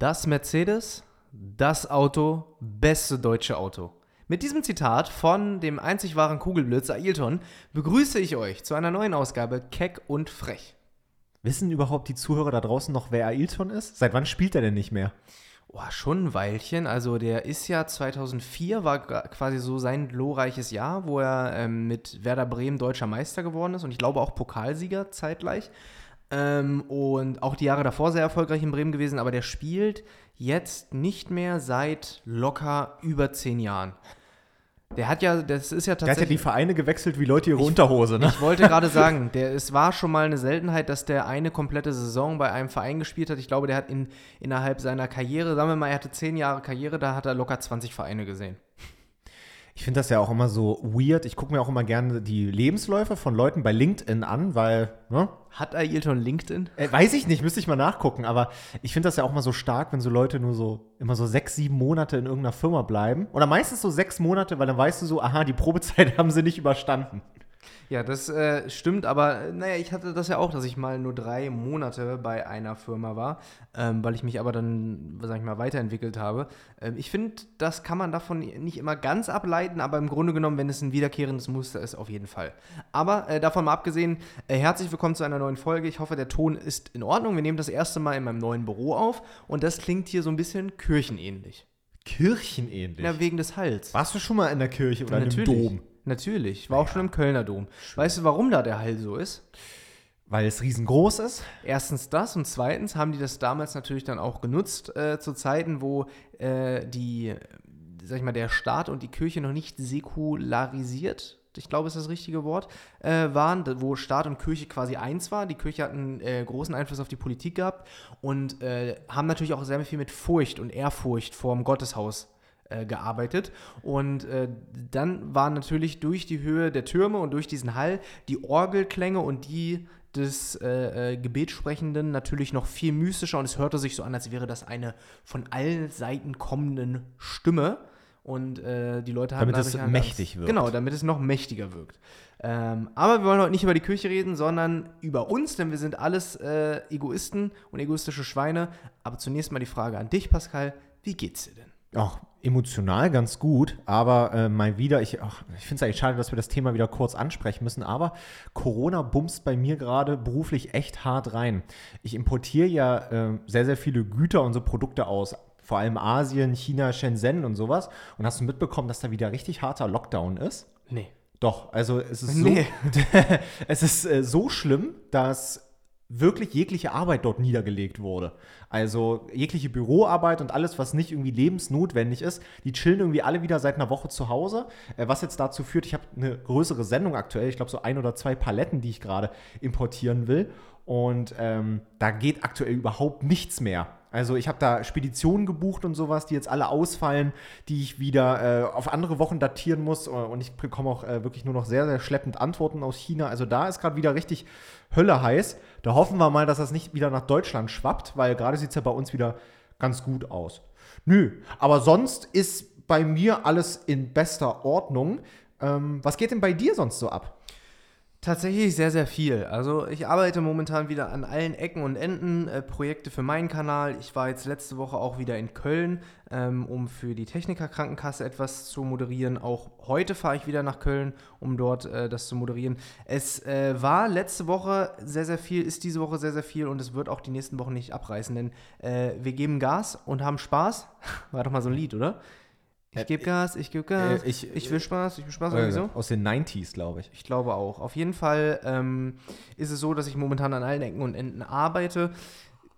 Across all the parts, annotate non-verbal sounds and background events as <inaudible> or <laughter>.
Das Mercedes, das Auto, beste deutsche Auto. Mit diesem Zitat von dem einzig wahren Kugelblitz Ailton begrüße ich euch zu einer neuen Ausgabe Keck und Frech. Wissen überhaupt die Zuhörer da draußen noch, wer Ailton ist? Seit wann spielt er denn nicht mehr? Oh, schon ein Weilchen. Also der ist ja 2004, war quasi so sein glorreiches Jahr, wo er ähm, mit Werder Bremen deutscher Meister geworden ist und ich glaube auch Pokalsieger zeitgleich. Ähm, und auch die Jahre davor sehr erfolgreich in Bremen gewesen, aber der spielt jetzt nicht mehr seit locker über zehn Jahren. Der hat ja, das ist ja tatsächlich. Der hat ja die Vereine gewechselt wie Leute ihre ich, Unterhose, ne? Ich wollte gerade sagen, der, es war schon mal eine Seltenheit, dass der eine komplette Saison bei einem Verein gespielt hat. Ich glaube, der hat in, innerhalb seiner Karriere, sagen wir mal, er hatte zehn Jahre Karriere, da hat er locker 20 Vereine gesehen. Ich finde das ja auch immer so weird. Ich gucke mir auch immer gerne die Lebensläufe von Leuten bei LinkedIn an, weil, ne? Hat Ailton LinkedIn? Äh, weiß ich nicht, müsste ich mal nachgucken. Aber ich finde das ja auch immer so stark, wenn so Leute nur so immer so sechs, sieben Monate in irgendeiner Firma bleiben. Oder meistens so sechs Monate, weil dann weißt du so, aha, die Probezeit <laughs> haben sie nicht überstanden. Ja, das äh, stimmt, aber äh, naja, ich hatte das ja auch, dass ich mal nur drei Monate bei einer Firma war, ähm, weil ich mich aber dann, sag ich mal, weiterentwickelt habe. Ähm, ich finde, das kann man davon nicht immer ganz ableiten, aber im Grunde genommen, wenn es ein wiederkehrendes Muster ist, auf jeden Fall. Aber äh, davon mal abgesehen, äh, herzlich willkommen zu einer neuen Folge. Ich hoffe, der Ton ist in Ordnung. Wir nehmen das erste Mal in meinem neuen Büro auf und das klingt hier so ein bisschen kirchenähnlich. Kirchenähnlich? Ja, wegen des Hals. Warst du schon mal in der Kirche oder Natürlich. in einem Dom? Natürlich. Ich war auch schon im Kölner Dom. Schön. Weißt du, warum da der Hall so ist? Weil es riesengroß ist? Erstens das und zweitens haben die das damals natürlich dann auch genutzt äh, zu Zeiten, wo äh, die, sag ich mal, der Staat und die Kirche noch nicht säkularisiert ich glaube, ist das richtige Wort, äh, waren, wo Staat und Kirche quasi eins war. Die Kirche hat einen äh, großen Einfluss auf die Politik gehabt und äh, haben natürlich auch sehr viel mit Furcht und Ehrfurcht vorm Gotteshaus äh, gearbeitet. Und äh, dann waren natürlich durch die Höhe der Türme und durch diesen Hall die Orgelklänge und die des äh, äh, Gebetsprechenden natürlich noch viel mystischer und es hörte sich so an, als wäre das eine von allen Seiten kommenden Stimme. Und äh, die Leute haben Damit es mächtig wirkt. Genau, damit es noch mächtiger wirkt. Ähm, aber wir wollen heute nicht über die Kirche reden, sondern über uns, denn wir sind alles äh, Egoisten und egoistische Schweine. Aber zunächst mal die Frage an dich, Pascal. Wie geht's dir denn? Auch emotional ganz gut, aber äh, mal wieder, ich, ich finde es eigentlich schade, dass wir das Thema wieder kurz ansprechen müssen, aber Corona bumst bei mir gerade beruflich echt hart rein. Ich importiere ja äh, sehr, sehr viele Güter und so Produkte aus, vor allem Asien, China, Shenzhen und sowas. Und hast du mitbekommen, dass da wieder richtig harter Lockdown ist? Nee. Doch, also es ist nee. so, <laughs> es ist äh, so schlimm, dass wirklich jegliche Arbeit dort niedergelegt wurde. Also jegliche Büroarbeit und alles, was nicht irgendwie lebensnotwendig ist, die chillen irgendwie alle wieder seit einer Woche zu Hause. Äh, was jetzt dazu führt, ich habe eine größere Sendung aktuell, ich glaube so ein oder zwei Paletten, die ich gerade importieren will. Und ähm, da geht aktuell überhaupt nichts mehr. Also ich habe da Speditionen gebucht und sowas, die jetzt alle ausfallen, die ich wieder äh, auf andere Wochen datieren muss. Äh, und ich bekomme auch äh, wirklich nur noch sehr, sehr schleppend Antworten aus China. Also da ist gerade wieder richtig Hölle heiß. Da hoffen wir mal, dass das nicht wieder nach Deutschland schwappt, weil gerade sieht es ja bei uns wieder ganz gut aus. Nö, aber sonst ist bei mir alles in bester Ordnung. Ähm, was geht denn bei dir sonst so ab? Tatsächlich sehr, sehr viel. Also ich arbeite momentan wieder an allen Ecken und Enden, äh, Projekte für meinen Kanal. Ich war jetzt letzte Woche auch wieder in Köln, ähm, um für die Technikerkrankenkasse etwas zu moderieren. Auch heute fahre ich wieder nach Köln, um dort äh, das zu moderieren. Es äh, war letzte Woche sehr, sehr viel, ist diese Woche sehr, sehr viel und es wird auch die nächsten Wochen nicht abreißen, denn äh, wir geben Gas und haben Spaß. <laughs> War doch mal so ein Lied, oder? Ich gebe Gas, ich gebe Gas, äh, ich, ich will Spaß, ich will Spaß, äh, so. Aus den 90s, glaube ich. Ich glaube auch. Auf jeden Fall ähm, ist es so, dass ich momentan an allen Ecken und Enden arbeite.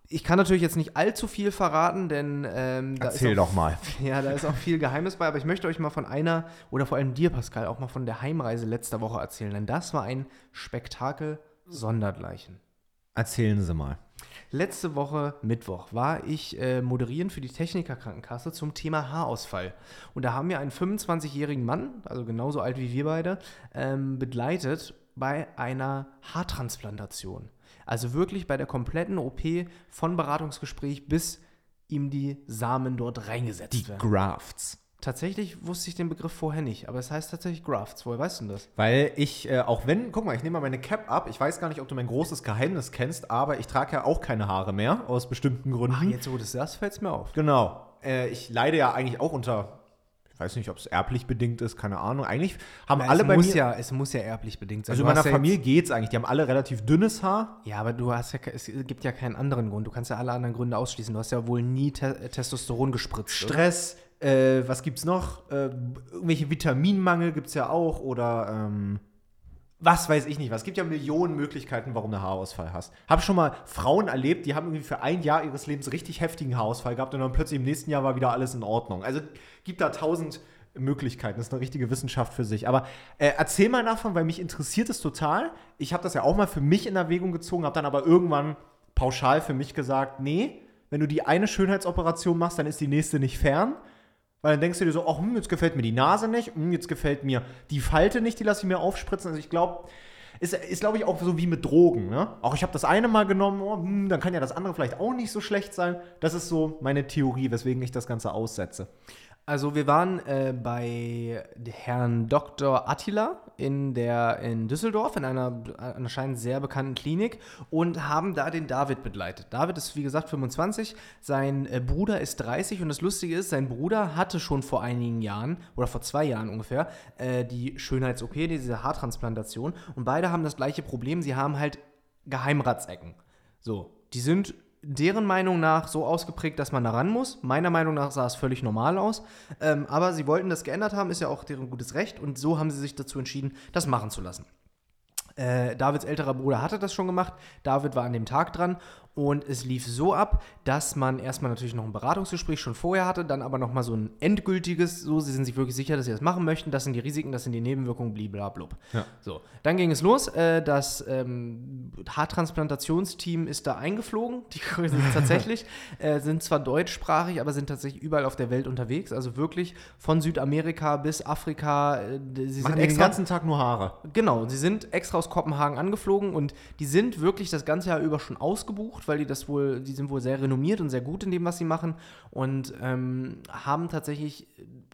Ich kann natürlich jetzt nicht allzu viel verraten, denn ähm, Erzähl auch, doch mal. <laughs> Ja, da ist auch viel Geheimnis bei, aber ich möchte euch mal von einer, oder vor allem dir, Pascal, auch mal von der Heimreise letzter Woche erzählen, denn das war ein Spektakel sondergleichen. Erzählen Sie mal. Letzte Woche Mittwoch war ich äh, moderieren für die Technikerkrankenkasse zum Thema Haarausfall. Und da haben wir einen 25-jährigen Mann, also genauso alt wie wir beide, ähm, begleitet bei einer Haartransplantation. Also wirklich bei der kompletten OP von Beratungsgespräch bis ihm die Samen dort reingesetzt die werden. Die Grafts. Tatsächlich wusste ich den Begriff vorher nicht, aber es heißt tatsächlich Grafts. Woher weißt du das? Weil ich, äh, auch wenn, guck mal, ich nehme mal meine Cap ab. Ich weiß gar nicht, ob du mein großes Geheimnis kennst, aber ich trage ja auch keine Haare mehr, aus bestimmten Gründen. Ah, jetzt wo du das sagst, fällt es mir auf. Genau. Äh, ich leide ja eigentlich auch unter, ich weiß nicht, ob es erblich bedingt ist, keine Ahnung. Eigentlich haben Na, alle es bei mir, Ja, es muss ja erblich bedingt sein. also in Du meiner hast ja Familie geht's eigentlich. Die haben alle relativ dünnes Haar. Ja, aber du hast ja, es gibt ja keinen anderen Grund. Du kannst ja alle anderen Gründe ausschließen. Du hast ja wohl nie Te Testosteron gespritzt. oder? Äh, was gibt's noch? Äh, irgendwelche Vitaminmangel gibt's ja auch oder ähm, was weiß ich nicht was. Es gibt ja Millionen Möglichkeiten, warum du Haarausfall hast. Hab schon mal Frauen erlebt, die haben irgendwie für ein Jahr ihres Lebens richtig heftigen Haarausfall gehabt und dann plötzlich im nächsten Jahr war wieder alles in Ordnung. Also gibt da tausend Möglichkeiten. Das ist eine richtige Wissenschaft für sich. Aber äh, erzähl mal davon, weil mich interessiert es total. Ich habe das ja auch mal für mich in Erwägung gezogen, habe dann aber irgendwann pauschal für mich gesagt, nee, wenn du die eine Schönheitsoperation machst, dann ist die nächste nicht fern. Weil dann denkst du dir so, ach, hm, jetzt gefällt mir die Nase nicht, hm, jetzt gefällt mir die Falte nicht, die lasse ich mir aufspritzen. Also ich glaube, ist, ist glaube ich auch so wie mit Drogen. Ne? Auch ich habe das eine mal genommen, oh, hm, dann kann ja das andere vielleicht auch nicht so schlecht sein. Das ist so meine Theorie, weswegen ich das Ganze aussetze. Also wir waren äh, bei Herrn Dr. Attila in, der, in Düsseldorf in einer anscheinend sehr bekannten Klinik und haben da den David begleitet. David ist wie gesagt 25, sein äh, Bruder ist 30 und das Lustige ist, sein Bruder hatte schon vor einigen Jahren oder vor zwei Jahren ungefähr äh, die Schönheits-OP, diese Haartransplantation und beide haben das gleiche Problem, sie haben halt Geheimratsecken. So, die sind deren Meinung nach so ausgeprägt, dass man da ran muss. Meiner Meinung nach sah es völlig normal aus. Ähm, aber sie wollten das geändert haben, ist ja auch deren gutes Recht. Und so haben sie sich dazu entschieden, das machen zu lassen. Äh, Davids älterer Bruder hatte das schon gemacht. David war an dem Tag dran und es lief so ab, dass man erstmal natürlich noch ein Beratungsgespräch schon vorher hatte, dann aber nochmal so ein endgültiges, so, sie sind sich wirklich sicher, dass sie das machen möchten, das sind die Risiken, das sind die Nebenwirkungen, bliblablub. Ja. So, dann ging es los, äh, das ähm, Haartransplantationsteam ist da eingeflogen, <laughs> die sind tatsächlich, <laughs> äh, sind zwar deutschsprachig, aber sind tatsächlich überall auf der Welt unterwegs, also wirklich von Südamerika bis Afrika, äh, sie Machen sind den extra ganzen Tag nur Haare. Genau, sie sind extra aus Kopenhagen angeflogen und die sind wirklich das ganze Jahr über schon ausgebucht, weil die das wohl, die sind wohl sehr renommiert und sehr gut in dem, was sie machen und ähm, haben tatsächlich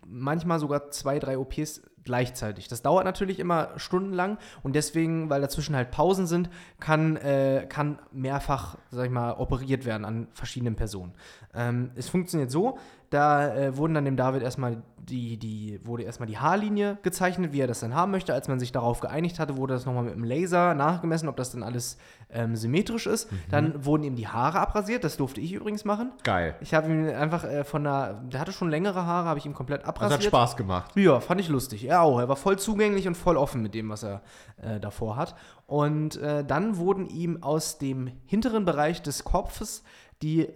manchmal sogar zwei, drei OPs gleichzeitig. Das dauert natürlich immer stundenlang und deswegen, weil dazwischen halt Pausen sind, kann, äh, kann mehrfach, sag ich mal, operiert werden an verschiedenen Personen. Ähm, es funktioniert so, da äh, wurden dann dem David erstmal die, die, wurde erstmal die Haarlinie gezeichnet, wie er das dann haben möchte. Als man sich darauf geeinigt hatte, wurde das nochmal mit dem Laser nachgemessen, ob das dann alles ähm, symmetrisch ist. Dann wurden ihm die Haare abrasiert, das durfte ich übrigens machen. Geil. Ich habe ihm einfach äh, von der, der hatte schon längere Haare, habe ich ihm komplett Das abrasiert. hat Spaß gemacht. Ja, fand ich lustig. Er auch. Er war voll zugänglich und voll offen mit dem, was er äh, davor hat. Und äh, dann wurden ihm aus dem hinteren Bereich des Kopfes die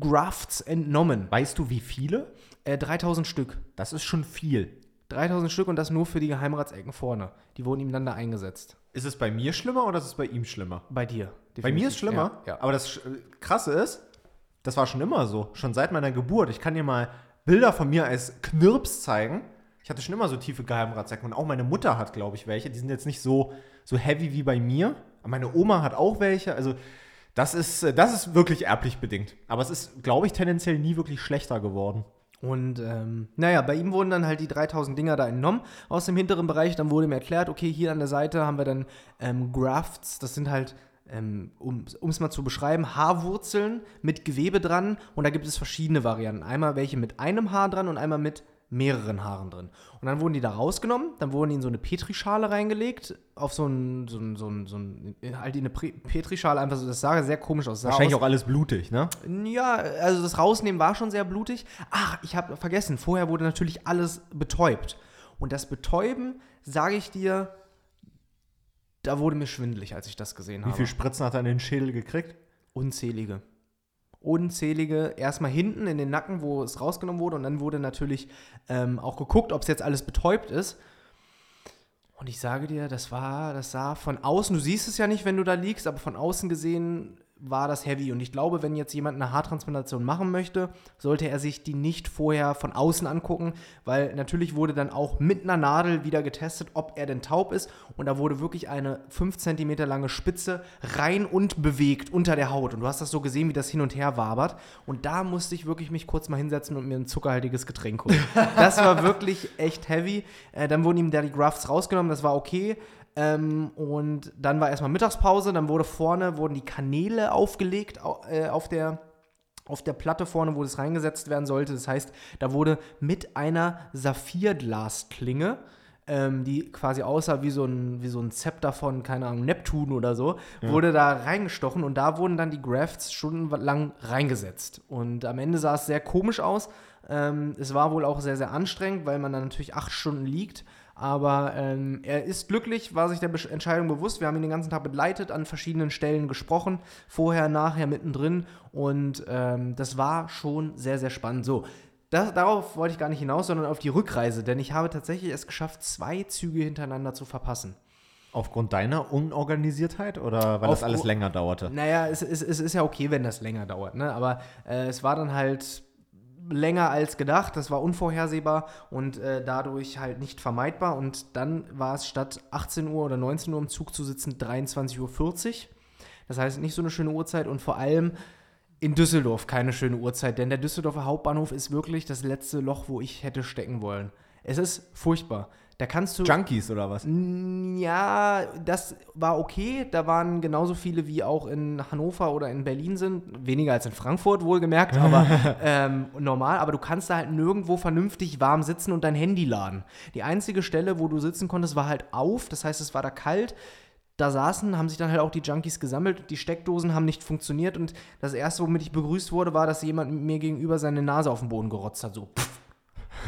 Grafts entnommen. Weißt du, wie viele? Äh, 3000 Stück. Das ist schon viel. 3000 Stück und das nur für die Geheimratsecken vorne. Die wurden ihm dann da eingesetzt. Ist es bei mir schlimmer oder ist es bei ihm schlimmer? Bei dir. Bei mir ist definitiv. schlimmer. Ja, ja. Aber das Krasse ist, das war schon immer so. Schon seit meiner Geburt. Ich kann dir mal Bilder von mir als Knirps zeigen. Ich hatte schon immer so tiefe Geheimratsecken. Und auch meine Mutter hat, glaube ich, welche. Die sind jetzt nicht so, so heavy wie bei mir. Meine Oma hat auch welche. Also, das ist, äh, das ist wirklich erblich bedingt. Aber es ist, glaube ich, tendenziell nie wirklich schlechter geworden. Und ähm, naja, bei ihm wurden dann halt die 3000 Dinger da entnommen aus dem hinteren Bereich. Dann wurde mir erklärt, okay, hier an der Seite haben wir dann ähm, Grafts, das sind halt, ähm, um es mal zu beschreiben, Haarwurzeln mit Gewebe dran. Und da gibt es verschiedene Varianten. Einmal welche mit einem Haar dran und einmal mit mehreren Haaren drin. Und dann wurden die da rausgenommen, dann wurden die in so eine Petrischale reingelegt, auf so ein, so ein, so ein, so ein halt in eine Petrischale, einfach so, das sah sehr komisch aus. Wahrscheinlich aus, auch alles blutig, ne? ja, also das Rausnehmen war schon sehr blutig. Ach, ich habe vergessen, vorher wurde natürlich alles betäubt. Und das Betäuben, sage ich dir, da wurde mir schwindelig, als ich das gesehen Wie habe. viel Spritzen hat er in den Schädel gekriegt? Unzählige. Unzählige, erstmal hinten in den Nacken, wo es rausgenommen wurde, und dann wurde natürlich ähm, auch geguckt, ob es jetzt alles betäubt ist. Und ich sage dir, das war, das sah von außen, du siehst es ja nicht, wenn du da liegst, aber von außen gesehen war das heavy. Und ich glaube, wenn jetzt jemand eine Haartransplantation machen möchte, sollte er sich die nicht vorher von außen angucken, weil natürlich wurde dann auch mit einer Nadel wieder getestet, ob er denn taub ist. Und da wurde wirklich eine 5 cm lange Spitze rein und bewegt unter der Haut. Und du hast das so gesehen, wie das hin und her wabert. Und da musste ich wirklich mich kurz mal hinsetzen und mir ein zuckerhaltiges Getränk holen. das war wirklich echt heavy. Äh, dann wurden ihm da die Grafts rausgenommen, das war okay. Ähm, und dann war erstmal Mittagspause, dann wurde vorne, wurden die Kanäle aufgelegt äh, auf der auf der Platte vorne, wo das reingesetzt werden sollte. Das heißt, da wurde mit einer Saphirglasklinge, ähm, die quasi aussah wie so, ein, wie so ein Zepter von, keine Ahnung, Neptun oder so, ja. wurde da reingestochen und da wurden dann die Grafts stundenlang reingesetzt. Und am Ende sah es sehr komisch aus. Ähm, es war wohl auch sehr, sehr anstrengend, weil man dann natürlich acht Stunden liegt. Aber ähm, er ist glücklich, war sich der Be Entscheidung bewusst. Wir haben ihn den ganzen Tag begleitet, an verschiedenen Stellen gesprochen, vorher, nachher, mittendrin. Und ähm, das war schon sehr, sehr spannend. So, das, darauf wollte ich gar nicht hinaus, sondern auf die Rückreise, denn ich habe tatsächlich es geschafft, zwei Züge hintereinander zu verpassen. Aufgrund deiner Unorganisiertheit oder weil Auf, das alles länger dauerte? Naja, es, es, es, ist ja okay, wenn das länger dauert, ne? aber äh, es war dann halt länger als gedacht. Das war unvorhersehbar und äh, dadurch halt nicht vermeidbar. Und dann war es statt 18 Uhr oder 19 Uhr im Zug zu sitzen 23.40 Uhr. Das heißt, nicht so eine schöne Uhrzeit und vor allem in Düsseldorf keine schöne Uhrzeit, denn der Düsseldorfer Hauptbahnhof ist wirklich das letzte Loch, wo ich hätte stecken wollen. Es ist furchtbar. Da kannst du. Junkies oder was? Ja, das war okay. Da waren genauso viele wie auch in Hannover oder in Berlin sind. Weniger als in Frankfurt, wohlgemerkt, aber <laughs> ähm, normal. Aber du kannst da halt nirgendwo vernünftig warm sitzen und dein Handy laden. Die einzige Stelle, wo du sitzen konntest, war halt auf. Das heißt, es war da kalt da saßen, haben sich dann halt auch die Junkies gesammelt. Die Steckdosen haben nicht funktioniert und das erste, womit ich begrüßt wurde, war, dass jemand mir gegenüber seine Nase auf den Boden gerotzt hat. So, pff.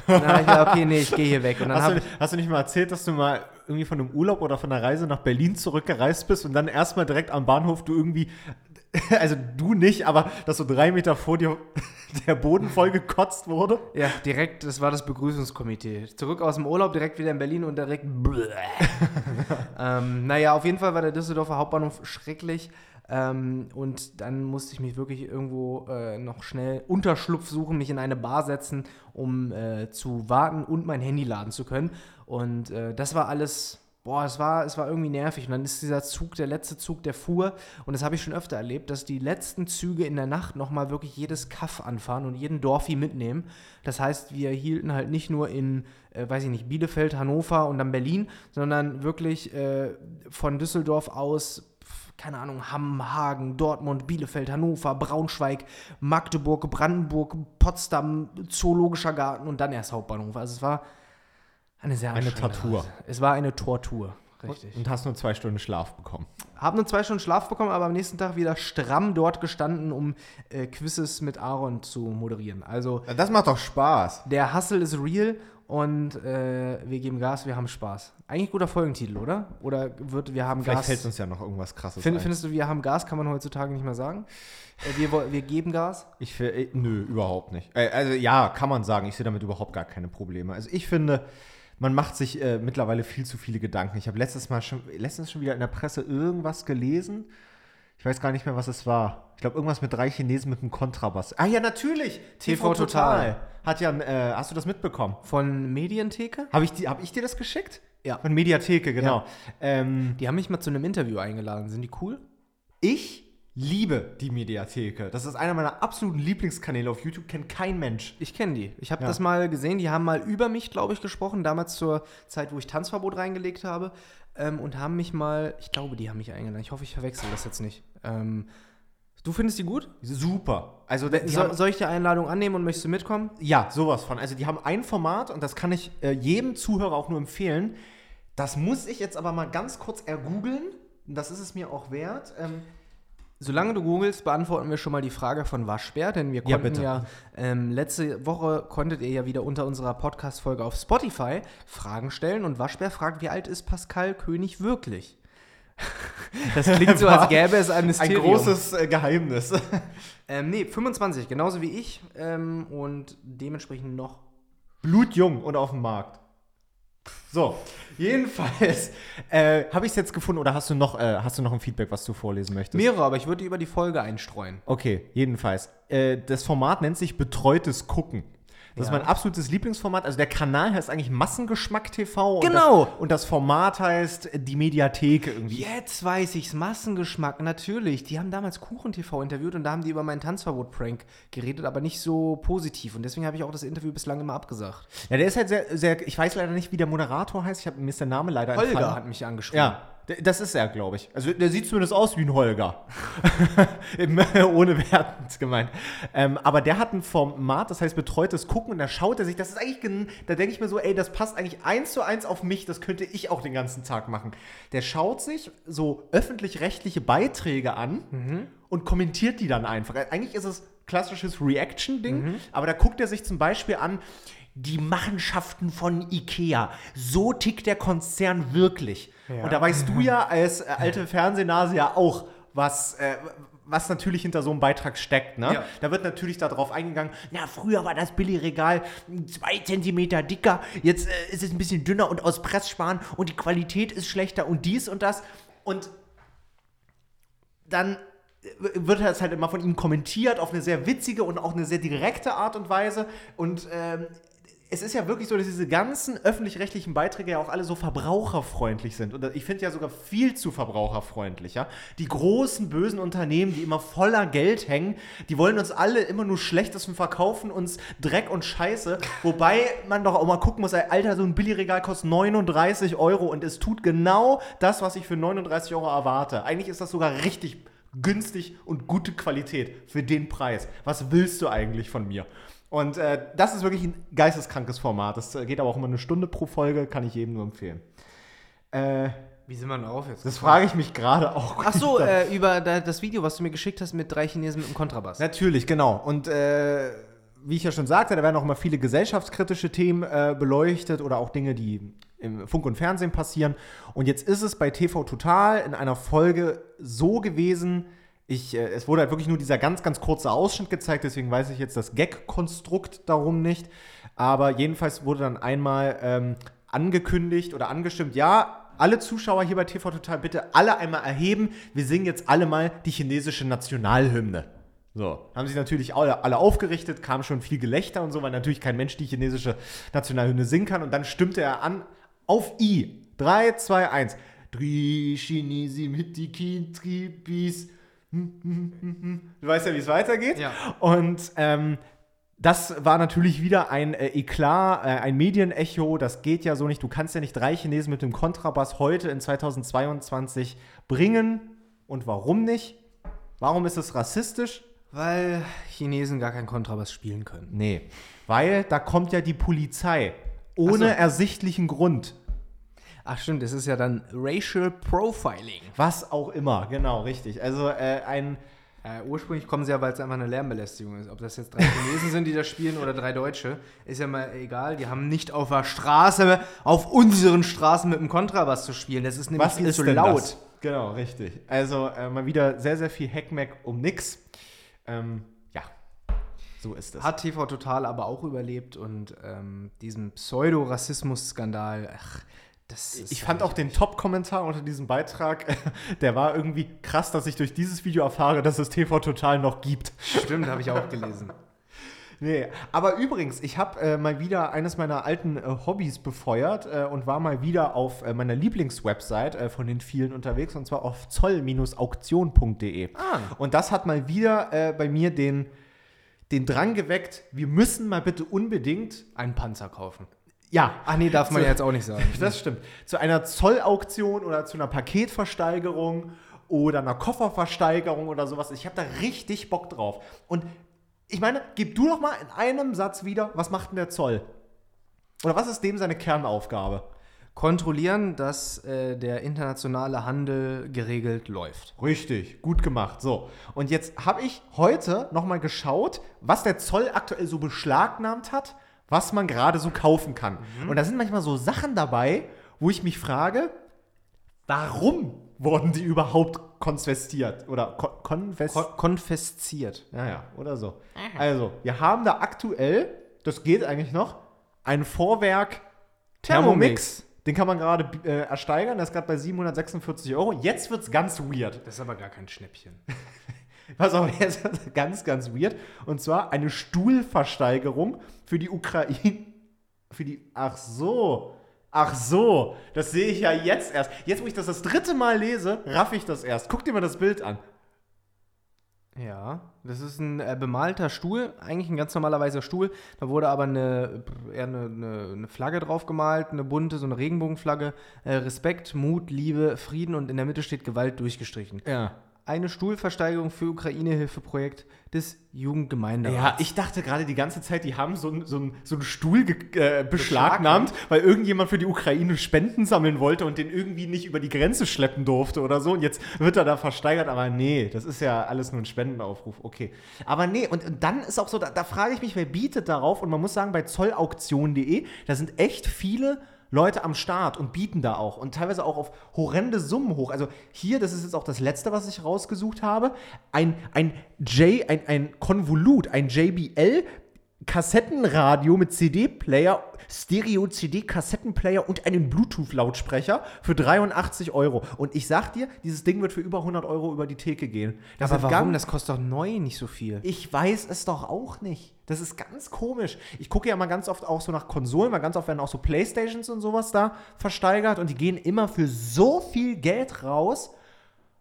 Ich gesagt, okay, nee, ich gehe hier weg. Und dann hast, du, hast du nicht mal erzählt, dass du mal irgendwie von einem Urlaub oder von einer Reise nach Berlin zurückgereist bist und dann erstmal direkt am Bahnhof du irgendwie, <laughs> also du nicht, aber dass so drei Meter vor dir <laughs> der Boden voll gekotzt wurde? Ja, direkt, das war das Begrüßungskomitee. Zurück aus dem Urlaub, direkt wieder in Berlin und direkt. <laughs> ähm, naja, auf jeden Fall war der Düsseldorfer Hauptbahnhof schrecklich. Ähm, und dann musste ich mich wirklich irgendwo äh, noch schnell Unterschlupf suchen, mich in eine Bar setzen, um äh, zu warten und mein Handy laden zu können. Und äh, das war alles, boah, es war, es war irgendwie nervig. Und dann ist dieser Zug, der letzte Zug, der fuhr. Und das habe ich schon öfter erlebt, dass die letzten Züge in der Nacht nochmal wirklich jedes Kaff anfahren und jeden Dorfi mitnehmen. Das heißt, wir hielten halt nicht nur in, äh, weiß ich nicht, Bielefeld, Hannover und dann Berlin, sondern wirklich äh, von Düsseldorf aus keine Ahnung, Hamm, Hagen, Dortmund, Bielefeld, Hannover, Braunschweig, Magdeburg, Brandenburg, Potsdam, Zoologischer Garten und dann erst Hauptbahnhof. Also es war eine sehr Eine Tortur. Es war eine Tortur. Richtig. Und hast nur zwei Stunden Schlaf bekommen. Hab nur zwei Stunden Schlaf bekommen, aber am nächsten Tag wieder stramm dort gestanden, um äh, Quizzes mit Aaron zu moderieren. Also das macht doch Spaß. Der Hustle ist real und äh, wir geben Gas, wir haben Spaß. Eigentlich guter Folgentitel, oder? Oder wird wir haben Vielleicht Gas. Vielleicht fällt uns ja noch irgendwas krasses Find, ein. Findest du, wir haben Gas, kann man heutzutage nicht mehr sagen? Äh, wir, wir geben Gas? Ich äh, nö, überhaupt nicht. Äh, also ja, kann man sagen. Ich sehe damit überhaupt gar keine Probleme. Also ich finde, man macht sich äh, mittlerweile viel zu viele Gedanken. Ich habe letztes Mal schon, letztens schon wieder in der Presse irgendwas gelesen ich weiß gar nicht mehr, was es war. Ich glaube, irgendwas mit drei Chinesen mit einem Kontrabass. Ah ja, natürlich. TV, TV Total. Total. Hat ja, äh, hast du das mitbekommen? Von Medientheke? Habe ich, hab ich dir das geschickt? Ja. Von Mediatheke, genau. Ja. Ähm, die haben mich mal zu einem Interview eingeladen. Sind die cool? Ich liebe die Mediatheke. Das ist einer meiner absoluten Lieblingskanäle auf YouTube, kennt kein Mensch. Ich kenne die. Ich habe ja. das mal gesehen. Die haben mal über mich, glaube ich, gesprochen, damals zur Zeit, wo ich Tanzverbot reingelegt habe ähm, und haben mich mal, ich glaube, die haben mich eingeladen. Ich hoffe, ich verwechsel das jetzt nicht. Ähm, du findest die gut? Super. Also so, soll ich die Einladung annehmen und möchtest du mitkommen? Ja, sowas von. Also die haben ein Format und das kann ich äh, jedem Zuhörer auch nur empfehlen. Das muss ich jetzt aber mal ganz kurz ergoogeln. Das ist es mir auch wert. Ähm, Solange du googelst, beantworten wir schon mal die Frage von Waschbär, denn wir konnten ja, ja ähm, letzte Woche konntet ihr ja wieder unter unserer Podcast-Folge auf Spotify Fragen stellen und Waschbär fragt, wie alt ist Pascal König wirklich? <laughs> das klingt <laughs> so, als gäbe es ein Mysterium. Ein großes äh, Geheimnis. <laughs> ähm, nee, 25, genauso wie ich ähm, und dementsprechend noch blutjung und auf dem Markt. So, jedenfalls äh, habe ich es jetzt gefunden oder hast du noch äh, hast du noch ein Feedback, was du vorlesen möchtest? Mehrere, aber ich würde die über die Folge einstreuen. Okay, jedenfalls. Äh, das Format nennt sich Betreutes Gucken. Das Ja. ist mein absolutes Lieblingsformat. Also der Kanal heißt eigentlich Massengeschmack TV. Und Genau. Das, und das Format heißt die Mediathek irgendwie. Jetzt weiß ich's, Massengeschmack, natürlich. Die haben damals Kuchen-TV interviewt und da haben die über meinen Tanzverbot-Prank geredet, aber nicht so positiv. Und deswegen habe ich auch das Interview bislang immer abgesagt. Ja, der ist halt sehr, sehr, ich weiß leider nicht, wie der Moderator heißt. Ich habe mir ist der Name leider Holger entfallen. hat mich angeschrieben. Ja, das ist er, glaube ich. Also der sieht zumindest aus wie ein Holger. <laughs> <laughs> Ohne wertend gemeint. Ähm, aber der hat ein Format, das heißt betreutes Gucken und da schaut er sich, das ist eigentlich, gen- da denke ich mir so, ey, das passt eigentlich eins zu eins auf mich, das könnte ich auch den ganzen Tag machen. Der schaut sich so öffentlich-rechtliche Beiträge an und kommentiert die dann einfach. Eigentlich ist es klassisches Reaction-Ding, aber da guckt er sich zum Beispiel an, die Machenschaften von Ikea. So tickt der Konzern wirklich. Ja. Und da weißt du ja als äh, alte Fernsehnase ja auch, was, äh, was natürlich hinter so einem Beitrag steckt. Ne? Ja. Da wird natürlich darauf eingegangen, na, früher war das Billigregal zwei Zentimeter dicker, jetzt äh, ist es ein bisschen dünner und aus Pressspan und die Qualität ist schlechter und dies und das. Und dann wird das halt immer von ihm kommentiert auf eine sehr witzige und auch eine sehr direkte Art und Weise. Und ähm, es ist ja wirklich so, dass diese ganzen öffentlich-rechtlichen Beiträge ja auch alle so verbraucherfreundlich sind. Und ich finde ja sogar viel zu verbraucherfreundlich. Die großen, bösen Unternehmen, die immer voller Geld hängen, die wollen uns alle immer nur Schlechtes und verkaufen uns Dreck und Scheiße. Wobei man doch auch mal gucken muss, Alter, so ein Billigregal kostet 39 Euro und es tut genau das, was ich für 39 Euro erwarte. Eigentlich ist das sogar richtig günstig und gute Qualität für den Preis. Was willst du eigentlich von mir? Und äh, das ist wirklich ein geisteskrankes Format. Das äh, geht aber auch immer eine Stunde pro Folge, kann ich jedem nur empfehlen. Äh, Wie sind wir denn auf jetzt? das frage ich mich gerade auch. Ach so, <laughs> äh, über da, das Video, was du mir geschickt hast mit drei Chinesen mit dem Kontrabass. Natürlich, genau. Und äh, wie ich ja schon sagte, da werden auch immer viele gesellschaftskritische Themen äh, beleuchtet oder auch Dinge, die im Funk und Fernsehen passieren. Und jetzt ist es bei TV Total in einer Folge so gewesen, ich, äh, es wurde halt wirklich nur dieser ganz, ganz kurze Ausschnitt gezeigt, deswegen weiß ich jetzt das Gag-Konstrukt darum nicht. Aber jedenfalls wurde dann einmal ähm, angekündigt oder angestimmt, ja, alle Zuschauer hier bei TV Total bitte alle einmal erheben. Wir singen jetzt alle mal die chinesische Nationalhymne. So, haben sich natürlich alle, alle aufgerichtet, kam schon viel Gelächter und so, weil natürlich kein Mensch die chinesische Nationalhymne singen kann. Und dann stimmte er an auf I. 3, 2, 1. Drei Chinesi mit die Kintripis. Du weißt ja, wie es weitergeht. Ja. Und ähm, das war natürlich wieder ein äh, Eklat, äh, ein Medienecho. Das geht ja so nicht. Du kannst ja nicht drei Chinesen mit dem Kontrabass heute in 2022 bringen. Und warum nicht? Warum ist es rassistisch? Weil Chinesen gar keinen Kontrabass spielen können. Nee, weil da kommt ja die Polizei. Ohne so. ersichtlichen Grund. Ach stimmt, das ist ja dann Racial Profiling. Was auch immer, genau, richtig. Also äh, ein. Äh, ursprünglich kommen sie ja, weil es einfach eine Lärmbelästigung ist. Ob das jetzt drei Chinesen sind, die das spielen oder drei Deutsche, ist ja mal egal. Die haben nicht auf der Straße, auf unseren Straßen mit dem Kontrabass zu spielen. Das ist nämlich Was viel ist zu laut. das? Genau, richtig. Also äh, mal wieder sehr, sehr viel Hackmack um nix. Ähm, ja, so ist es. Hat TV Total aber auch überlebt und ähm, diesen Pseudo-Rassismus-Skandal, ach, das ich fand auch den Top-Kommentar unter diesem Beitrag, <laughs> der war irgendwie krass, dass ich durch dieses Video erfahre, dass es TV Total noch gibt. Stimmt, habe ich auch gelesen. <laughs> Nee, aber übrigens, ich habe äh, mal wieder eines meiner alten äh, Hobbys befeuert äh, und war mal wieder auf äh, meiner Lieblingswebsite äh, von den vielen unterwegs und zwar auf zoll-auktion.de. Ah. Und das hat mal wieder äh, bei mir den, den Drang geweckt, wir müssen mal bitte unbedingt, Einen Panzer kaufen. Ja, Ach nee, darf man So. ja jetzt auch nicht sagen. <laughs> das stimmt, zu einer Zollauktion oder zu einer Paketversteigerung oder einer Kofferversteigerung oder sowas. Ich habe da richtig Bock drauf. Und ich meine, gib du doch mal in einem Satz wieder, was macht denn der Zoll? Oder was ist dem seine Kernaufgabe? Kontrollieren, dass äh, der internationale Handel geregelt läuft. Richtig, gut gemacht. So, und jetzt habe ich heute nochmal geschaut, was der Zoll aktuell so beschlagnahmt hat, was man gerade so kaufen kann. Und da sind manchmal so Sachen dabei, wo ich mich frage, warum wurden die überhaupt konfestiert? Oder kon konfest Kon konfisziert. ja, ja, oder so. Also, wir haben da aktuell, das geht eigentlich noch, ein Vorwerk Thermomix. Den kann man gerade äh, ersteigern, der ist gerade bei 746 Euro. Jetzt wird es ganz weird. Das ist aber gar kein Schnäppchen. <laughs> Pass auf, <laughs> jetzt ganz, ganz weird. Und zwar eine Stuhlversteigerung für die Ukraine. Für die. Ach so. Ach so. Das sehe ich ja jetzt erst. Jetzt, wo ich das das dritte Mal lese, raff ich das erst. Guck dir mal das Bild an. Ja, das ist ein äh, bemalter Stuhl, eigentlich ein ganz normaler weißer Stuhl. Da wurde aber eine, eher eine, eine, eine Flagge drauf gemalt, eine bunte, so eine Regenbogenflagge. Äh, Respekt, Mut, Liebe, Frieden und in der Mitte steht Gewalt durchgestrichen. Ja. Eine Stuhlversteigerung für Ukraine-Hilfeprojekt des Jugendgemeinderats. Ja, ich dachte gerade die ganze Zeit, die haben so, einen- so, so einen Stuhl äh, beschlagnahmt, weil irgendjemand für die Ukraine Spenden sammeln wollte und den irgendwie nicht über die Grenze schleppen durfte oder so. Und jetzt wird er da versteigert, aber nee, das ist ja alles nur ein Spendenaufruf. Okay. Aber nee, und, und dann ist auch so, da, da frage ich mich, wer bietet darauf? Und man muss sagen, bei zollauktion.de, da sind echt viele Leute am Start und bieten da auch und teilweise auch auf horrende Summen hoch. Also hier, das ist jetzt auch das letzte, was ich rausgesucht habe, ein, ein J, ein, ein Konvolut, ein JBL Kassettenradio mit CD-Player, Stereo-CD-Kassettenplayer und einen Bluetooth-Lautsprecher für 83 Euro. Und ich sag dir, dieses Ding wird für über 100 Euro über die Theke gehen. Das aber warum? ganz- Das kostet doch neu nicht so viel. ich weiß es doch auch nicht. Das ist ganz komisch. Ich gucke ja mal ganz oft auch so nach Konsolen, weil ganz oft werden auch so Playstations und sowas da versteigert und die gehen immer für so viel Geld raus,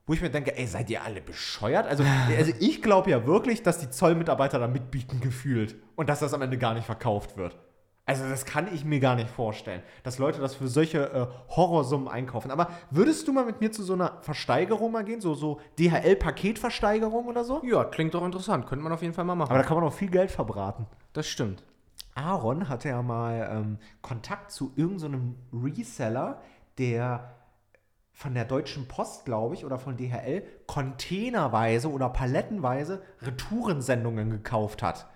wo ich mir denke, ey, seid ihr alle bescheuert? Also, also ich glaube ja wirklich, dass die Zollmitarbeiter da mitbieten gefühlt und dass das am Ende gar nicht verkauft wird. Also das kann ich mir gar nicht vorstellen, dass Leute das für solche äh, Horrorsummen einkaufen. Aber würdest du mal mit mir zu so einer Versteigerung mal gehen? So, so DHL-Paketversteigerung oder so? Ja, klingt doch interessant. Könnte man auf jeden Fall mal machen. Aber da kann man auch viel Geld verbraten. das stimmt. Aaron hatte ja mal ähm, Kontakt zu irgendeinem Reseller, der von der Deutschen Post, glaube ich, oder von DHL containerweise oder palettenweise Retourensendungen gekauft hat.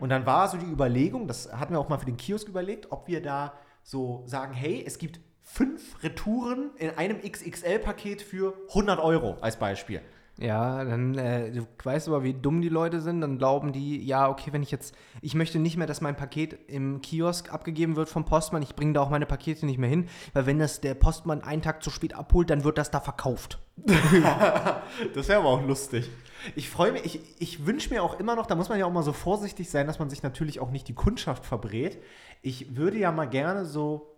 Und dann war so die Überlegung, das hatten wir auch mal für den Kiosk überlegt, ob wir da so sagen, hey, es gibt fünf Retouren in einem XXL-Paket für 100 Euro als Beispiel. Ja, dann äh, du weißt aber, wie dumm die Leute sind. Dann glauben die, ja, okay, wenn ich jetzt, ich möchte nicht mehr, dass mein Paket im Kiosk abgegeben wird vom Postmann. Ich bringe da auch meine Pakete nicht mehr hin, weil wenn das der Postmann einen Tag zu spät abholt, dann wird das da verkauft. <laughs> Das wäre aber auch lustig. Ich freue mich, ich, ich wünsche mir auch immer noch, da muss man ja auch mal so vorsichtig sein, dass man sich natürlich auch nicht die Kundschaft verbrät. Ich würde ja mal gerne so,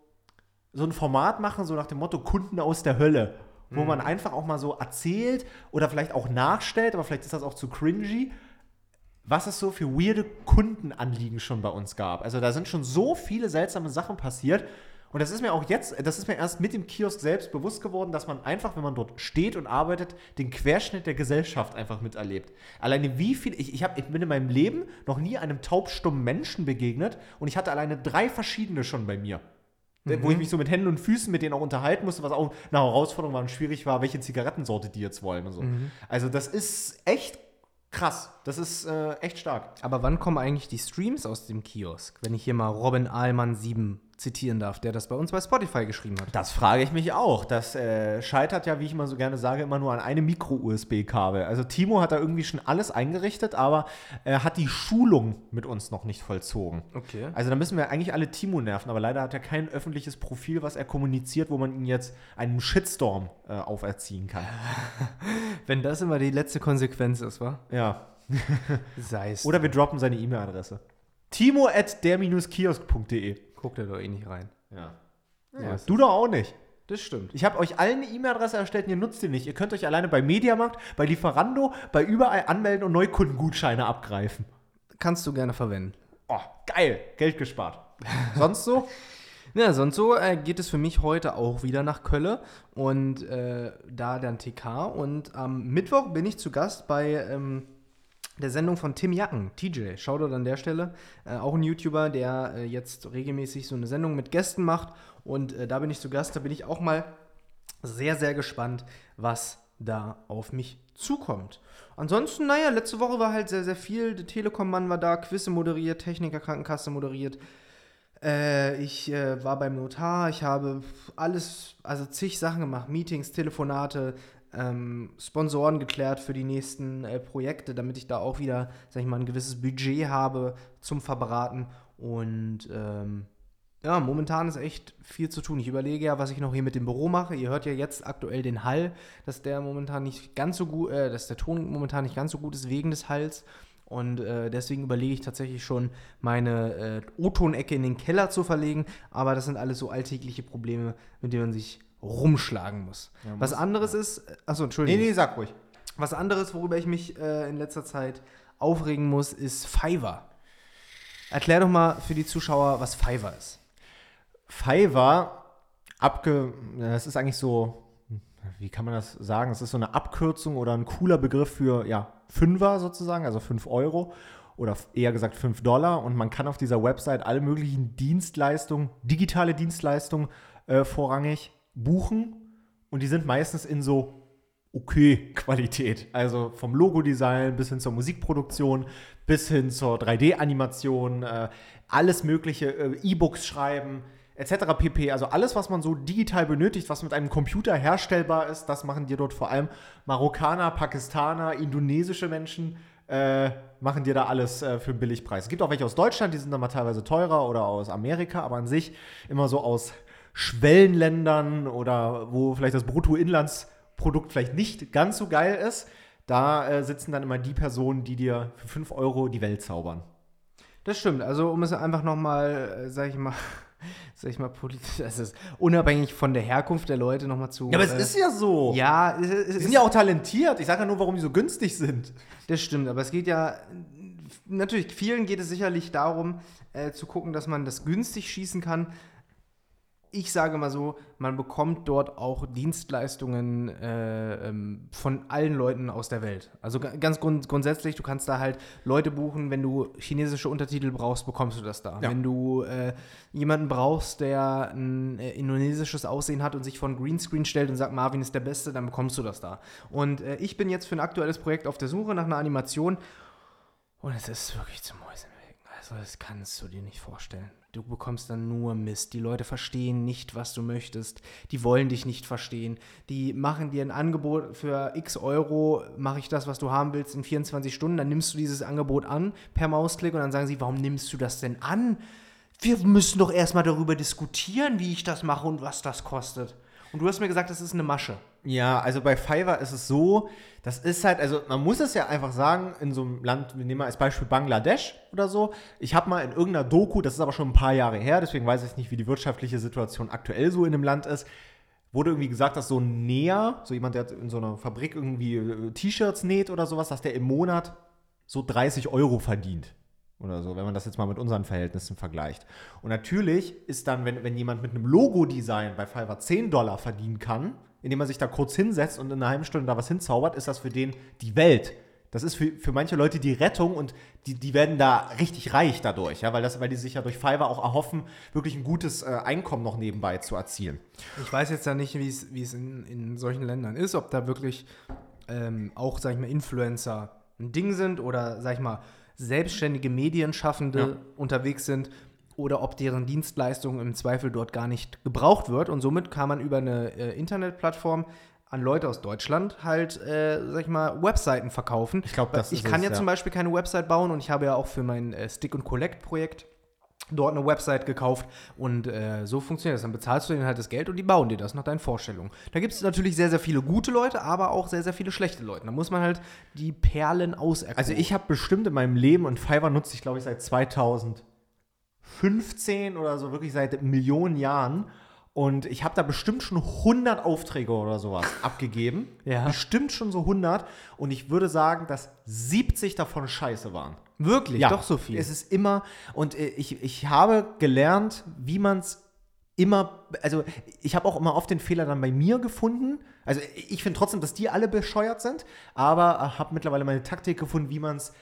so ein Format machen, so nach dem Motto Kunden aus der Hölle, wo man einfach auch mal so erzählt oder vielleicht auch nachstellt, aber vielleicht ist das auch zu cringy, was es so für weirde Kundenanliegen schon bei uns gab. Also da sind schon so viele seltsame Sachen passiert. Und das ist mir auch jetzt, das ist mir erst mit dem Kiosk selbst bewusst geworden, dass man einfach, wenn man dort steht und arbeitet, den Querschnitt der Gesellschaft einfach miterlebt. Alleine wie viel, ich, ich, hab, ich bin in meinem Leben noch nie einem taubstummen Menschen begegnet und ich hatte alleine drei verschiedene schon bei mir. Wo ich mich so mit Händen und Füßen mit denen auch unterhalten musste, was auch eine Herausforderung war und schwierig war, welche Zigarettensorte die jetzt wollen und so. Also das ist echt krass. Das ist äh, echt stark. Aber wann kommen eigentlich die Streams aus dem Kiosk? Wenn ich hier mal Robin Ahlmann 7 zitieren darf, der das bei uns bei Spotify geschrieben hat. Das frage ich mich auch. Das äh, scheitert ja, wie ich immer so gerne sage, immer nur an einem Micro-USB-Kabel. Also Timo hat da irgendwie schon alles eingerichtet, aber er hat die Schulung mit uns noch nicht vollzogen. Okay. Also da müssen wir eigentlich alle Timo nerven, aber leider hat er kein öffentliches Profil, was er kommuniziert, wo man ihn jetzt einen Shitstorm äh, auferziehen kann. <laughs> Wenn das immer die letzte Konsequenz ist, wa? Ja. Sei es. Oder wir droppen seine E-Mail-Adresse. Timo at der-kiosk.de. guckt er doch eh nicht rein. Ja. Ja. Du doch auch nicht. Das stimmt. Ich habe euch allen eine E-Mail-Adresse erstellt und ihr nutzt die nicht. Ihr könnt euch alleine bei Mediamarkt, bei Lieferando, bei überall anmelden und Neukundengutscheine abgreifen. Kannst du gerne verwenden. Oh, geil. Geld gespart. <laughs> Sonst so? Ja, sonst so äh, geht es für mich heute auch wieder nach Kölle und äh, da dann TK. Und am Mittwoch bin ich zu Gast bei ähm, der Sendung von Tim Jacken, TJ. Shoutout an der Stelle. Äh, auch ein YouTuber, der äh, jetzt regelmäßig so eine Sendung mit Gästen macht. Und äh, da bin ich zu Gast. Da bin ich auch mal sehr, sehr gespannt, was da auf mich zukommt. Ansonsten, naja, letzte Woche war halt sehr, sehr viel. Der Telekom-Mann war da, Quizze moderiert, Techniker Krankenkasse moderiert. Äh, ich äh, war beim Notar, ich habe alles, also zig Sachen gemacht, Meetings, Telefonate, ähm, Sponsoren geklärt für die nächsten äh, Projekte, damit ich da auch wieder, sag ich mal, ein gewisses Budget habe zum Verbraten. Und ähm, Ja, momentan ist echt viel zu tun. Ich überlege ja, was ich noch hier mit dem Büro mache. Ihr hört ja jetzt aktuell den Hall, dass der momentan nicht ganz so gut, äh, dass der Ton momentan nicht ganz so gut ist wegen des Halls. Und äh, deswegen überlege ich tatsächlich schon, meine äh, O-Ton-Ecke in den Keller zu verlegen. Aber das sind alles so alltägliche Probleme, mit denen man sich rumschlagen muss. Ja, was muss- anderes ist, äh, achso, Entschuldigung. Nee, nee, sag ruhig. Was anderes, worüber ich mich äh, in letzter Zeit aufregen muss, ist Fiverr. Erklär doch mal für die Zuschauer, was Fiverr ist. Fiverr, abge, das ist eigentlich so, wie kann man das sagen? Es ist so eine Abkürzung oder ein cooler Begriff für, ja, Fünfer sozusagen, also 5 Euro oder eher gesagt 5 Dollar. Und man kann auf dieser Website alle möglichen Dienstleistungen, digitale Dienstleistungen äh, vorrangig buchen. Und die sind meistens in so okay Qualität. Also vom Logodesign bis hin zur Musikproduktion, bis hin zur 3D-Animation, äh, alles mögliche, äh, E-Books schreiben, etc. pp. Also alles, was man so digital benötigt, was mit einem Computer herstellbar ist, das machen dir dort vor allem Marokkaner, Pakistaner, indonesische Menschen. Äh, machen dir da alles äh, für einen Billigpreis. Es gibt auch welche aus Deutschland, die sind dann mal teilweise teurer oder aus Amerika, aber an sich immer so aus Schwellenländern oder wo vielleicht das Bruttoinlandsprodukt vielleicht nicht ganz so geil ist. Da äh, sitzen dann immer die Personen, die dir für 5 Euro die Welt zaubern. Das stimmt. Also um es einfach nochmal, äh, sag ich mal, <laughs> sag ich mal, politisch, <laughs> das ist unabhängig von der Herkunft der Leute nochmal zu. Ja, aber es äh, ist ja so. Ja, es, es Die sind ja auch talentiert. Ich sage ja nur, warum die so günstig sind. Das stimmt, aber es geht ja, natürlich, vielen geht es sicherlich darum, äh, zu gucken, dass man das günstig schießen kann. Ich sage mal so, man bekommt dort auch Dienstleistungen äh, ähm, von allen Leuten aus der Welt. Also ga- ganz grund grundsätzlich, du kannst da halt Leute buchen, wenn du chinesische Untertitel brauchst, bekommst du das da. Ja. Wenn du äh, jemanden brauchst, der ein äh, indonesisches Aussehen hat und sich von Greenscreen stellt und sagt, Marvin ist der Beste, dann bekommst du das da. Und äh, ich bin jetzt für ein aktuelles Projekt auf der Suche nach einer Animation und es ist wirklich zum Mäusenmelken. Also das kannst du dir nicht vorstellen. Du bekommst dann nur Mist. Die Leute verstehen nicht, was du möchtest. Die wollen dich nicht verstehen. Die machen dir ein Angebot für x Euro, mache ich das, was du haben willst, in 24 Stunden. Dann nimmst du dieses Angebot an per Mausklick und dann sagen sie, warum nimmst du das denn an? Wir müssen doch erstmal darüber diskutieren, wie ich das mache und was das kostet. Und du hast mir gesagt, das ist eine Masche. Ja, also bei Fiverr ist es so, das ist halt, also man muss es ja einfach sagen, in so einem Land, wir nehmen mal als Beispiel Bangladesch oder so. Ich habe mal in irgendeiner Doku, das ist aber schon ein paar Jahre her, deswegen weiß ich nicht, wie die wirtschaftliche Situation aktuell so in dem Land ist, wurde irgendwie gesagt, dass so ein Näher, so jemand, der in so einer Fabrik irgendwie äh, T-Shirts näht oder sowas, dass der im Monat so 30 Euro verdient. Oder so, wenn man das jetzt mal mit unseren Verhältnissen vergleicht. Und natürlich ist dann, wenn, wenn jemand mit einem Logo-Design bei Fiverr 10 Dollar verdienen kann, indem man sich da kurz hinsetzt und in einer halben Stunde da was hinzaubert, ist das für den die Welt. Das ist für, für manche Leute die Rettung und die, die werden da richtig reich dadurch, ja, weil, das, weil die sich ja durch Fiverr auch erhoffen, wirklich ein gutes äh, Einkommen noch nebenbei zu erzielen. Ich weiß jetzt ja nicht, wie es in, in solchen Ländern ist, ob da wirklich ähm, auch, sag ich mal, Influencer ein Ding sind oder, sag ich mal, selbstständige Medienschaffende Ja. unterwegs sind oder ob deren Dienstleistung im Zweifel dort gar nicht gebraucht wird. Und somit kann man über eine äh, Internetplattform an Leute aus Deutschland halt, äh, sag ich mal, Webseiten verkaufen. Ich glaub, Weil das Ich ist kann es, ja, ja. zum Beispiel keine Website bauen und ich habe ja auch für mein äh, Stick and Collect Projekt dort eine Website gekauft und äh, so funktioniert das. Dann bezahlst du denen halt das Geld und die bauen dir das nach deinen Vorstellungen. Da gibt es natürlich sehr, sehr viele gute Leute, aber auch sehr, sehr viele schlechte Leute. Da muss man halt die Perlen auserkoren. Also ich habe bestimmt in meinem Leben und Fiverr nutze ich, glaube ich, seit 2015 oder so, wirklich seit Millionen Jahren. Und ich habe da bestimmt schon 100 Aufträge oder sowas <laughs> abgegeben. Ja. Bestimmt schon so 100. Und ich würde sagen, dass 70 davon scheiße waren. Wirklich, doch so viel. Es ist immer, und äh, ich, ich habe gelernt, wie man es immer, also ich habe auch immer oft den Fehler dann bei mir gefunden. Also ich finde trotzdem, dass die alle bescheuert sind, aber äh, habe mittlerweile meine Taktik gefunden, wie man es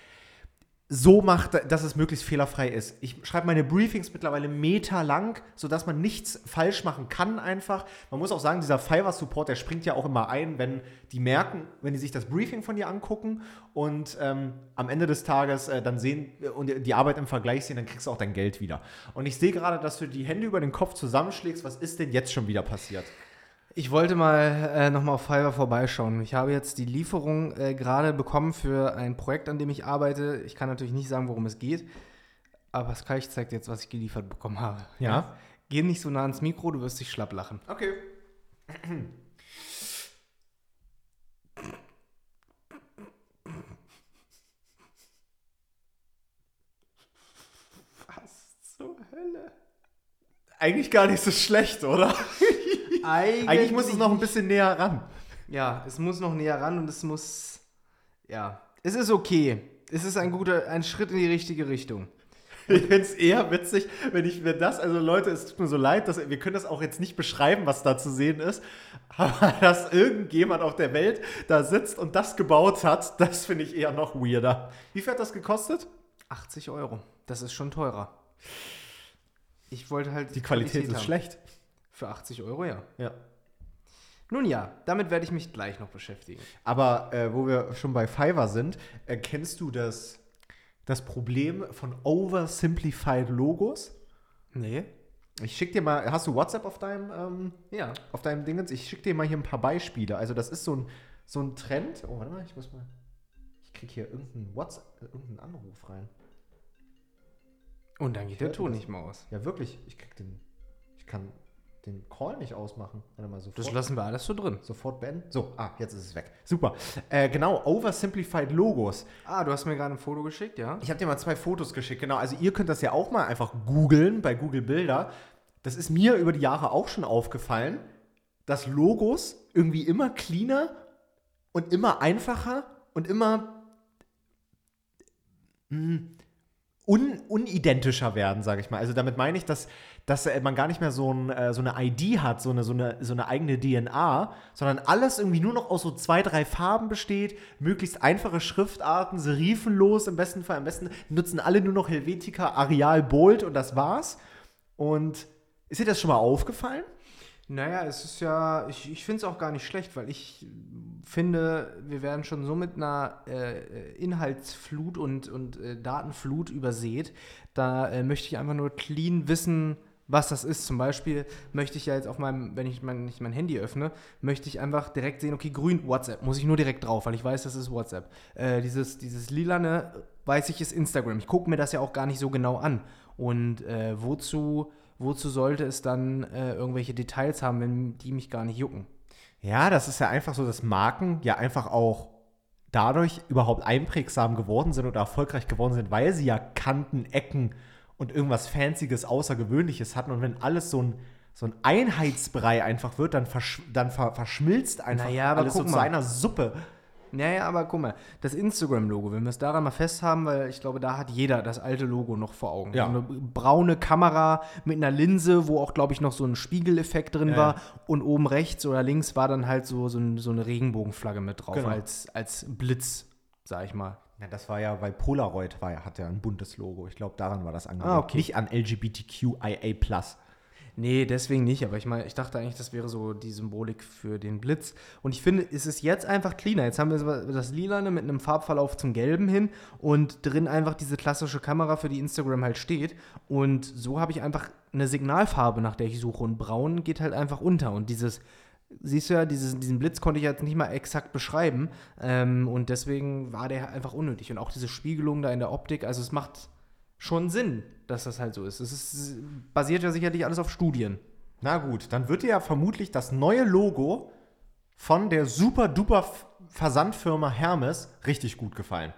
so macht, dass es möglichst fehlerfrei ist. Ich schreibe meine Briefings mittlerweile meterlang, sodass man nichts falsch machen kann einfach. Man muss auch sagen, dieser Fiverr-Support, der springt ja auch immer ein, wenn die merken, wenn die sich das Briefing von dir angucken und ähm, am Ende des Tages äh, dann sehen äh, und die Arbeit im Vergleich sehen, dann kriegst du auch dein Geld wieder. Und ich sehe gerade, dass du die Hände über den Kopf zusammenschlägst. Was ist denn jetzt schon wieder passiert? Ich wollte mal äh, nochmal auf Fiverr vorbeischauen. Ich habe jetzt die Lieferung äh, gerade bekommen für ein Projekt, an dem ich arbeite. Ich kann natürlich nicht sagen, worum es geht, aber Sky zeigt jetzt, was ich geliefert bekommen habe. Ja. Geh nicht so nah ans Mikro, du wirst dich schlapp lachen. Okay. Was zur Hölle? Eigentlich gar nicht so schlecht, oder? <laughs> Eigentlich, Eigentlich muss es noch ein bisschen näher ran. Ja, es muss noch näher ran und es muss. Ja, es ist okay. Es ist ein guter, ein Schritt in die richtige Richtung. Ich finde es eher witzig, wenn ich mir das, also Leute, es tut mir so leid, dass wir können das auch jetzt nicht beschreiben, was da zu sehen ist, <laughs> aber dass irgendjemand auf der Welt da sitzt und das gebaut hat, das finde ich eher noch weirder. Wie viel hat das gekostet? 80 Euro. Das ist schon teurer. Ich wollte halt. Die Qualität ist haben. schlecht. Für 80 Euro, ja. Ja. Nun ja, damit werde ich mich gleich noch beschäftigen. Aber äh, wo wir schon bei Fiverr sind, äh, kennst du das, das Problem von oversimplified Logos? Nee. Ich schick dir mal, hast du WhatsApp auf deinem, ähm, Ja. auf deinem Dingens? Ich schick dir mal hier ein paar Beispiele. Also das ist so ein, so ein Trend. Oh, warte mal, ich muss mal, ich krieg hier irgendeinen WhatsApp, äh, irgendeinen Anruf rein. Und dann geht der Ton nicht mehr aus. Ja, wirklich, ich krieg den, ich kann den Call nicht ausmachen. Sofort. Das lassen wir alles so drin. Sofort beenden. So, ah, jetzt ist es weg. Super. Äh, genau, oversimplified Logos. Ah, du hast mir gerade ein Foto geschickt, ja? Ich habe dir mal zwei Fotos geschickt, genau. Also ihr könnt das ja auch mal einfach googeln bei Google Bilder. Das ist mir über die Jahre auch schon aufgefallen, dass Logos irgendwie immer cleaner und immer einfacher und immer mh, un, unidentischer werden, sage ich mal. Also damit meine ich, dass, dass äh, man gar nicht mehr so, ein, äh, so eine ID hat, so eine, so, eine, so eine eigene DNA, sondern alles irgendwie nur noch aus so zwei, drei Farben besteht, möglichst einfache Schriftarten, serifenlos im besten Fall. Am besten nutzen alle nur noch Helvetica, Arial, Bold und das war's. Und ist dir das schon mal aufgefallen? Naja, es ist ja, ich, ich finde es auch gar nicht schlecht, weil ich finde, wir werden schon so mit einer äh, Inhaltsflut und, und äh, Datenflut übersät. Da äh, möchte ich einfach nur clean wissen, was das ist. Zum Beispiel möchte ich ja jetzt auf meinem, wenn ich mein, ich mein Handy öffne, möchte ich einfach direkt sehen, okay, grün WhatsApp, muss ich nur direkt drauf, weil ich weiß, das ist WhatsApp. Äh, dieses, dieses lilane, weiß ich, ist Instagram. Ich gucke mir das ja auch gar nicht so genau an. Und äh, wozu, wozu sollte es dann äh, irgendwelche Details haben, wenn die mich gar nicht jucken? Ja, das ist ja einfach so, dass Marken ja einfach auch dadurch überhaupt einprägsam geworden sind oder erfolgreich geworden sind, weil sie ja Kanten, Ecken und irgendwas Fancyes, Außergewöhnliches hatten. Und wenn alles so ein, so ein Einheitsbrei einfach wird, dann, versch dann ver verschmilzt einfach Naja, aber alles so zu mal. einer Suppe. Naja, aber guck mal, das Instagram-Logo, wenn wir es daran mal festhaben, weil ich glaube, da hat jeder das alte Logo noch vor Augen. Ja. So eine braune Kamera mit einer Linse, wo auch, glaube ich, noch so ein Spiegeleffekt drin Ja. war. Und oben rechts oder links war dann halt so, so, ein, so eine Regenbogenflagge mit drauf, Genau. als, als Blitz, sag ich mal. Ja, das war ja, weil Polaroid war ja, hat ja ein buntes Logo. Ich glaube, daran war das angelegt. Ah, okay. Nicht an LGBTQIA+. Nee, deswegen nicht, aber ich meine, ich dachte eigentlich, das wäre so die Symbolik für den Blitz. Und ich finde, es ist jetzt einfach cleaner. Jetzt haben wir das Lilane mit einem Farbverlauf zum Gelben hin und drin einfach diese klassische Kamera, für die Instagram halt steht. Und so habe ich einfach eine Signalfarbe, nach der ich suche. Und braun geht halt einfach unter. Und dieses, siehst du ja, dieses, diesen Blitz konnte ich jetzt nicht mal exakt beschreiben. Ähm, und deswegen war der einfach unnötig. Und auch diese Spiegelung da in der Optik, also es macht schon Sinn, dass das halt so ist. Es ist, basiert ja sicherlich alles auf Studien. Na gut, dann wird dir ja vermutlich das neue Logo von der super duper Versandfirma Hermes richtig gut gefallen.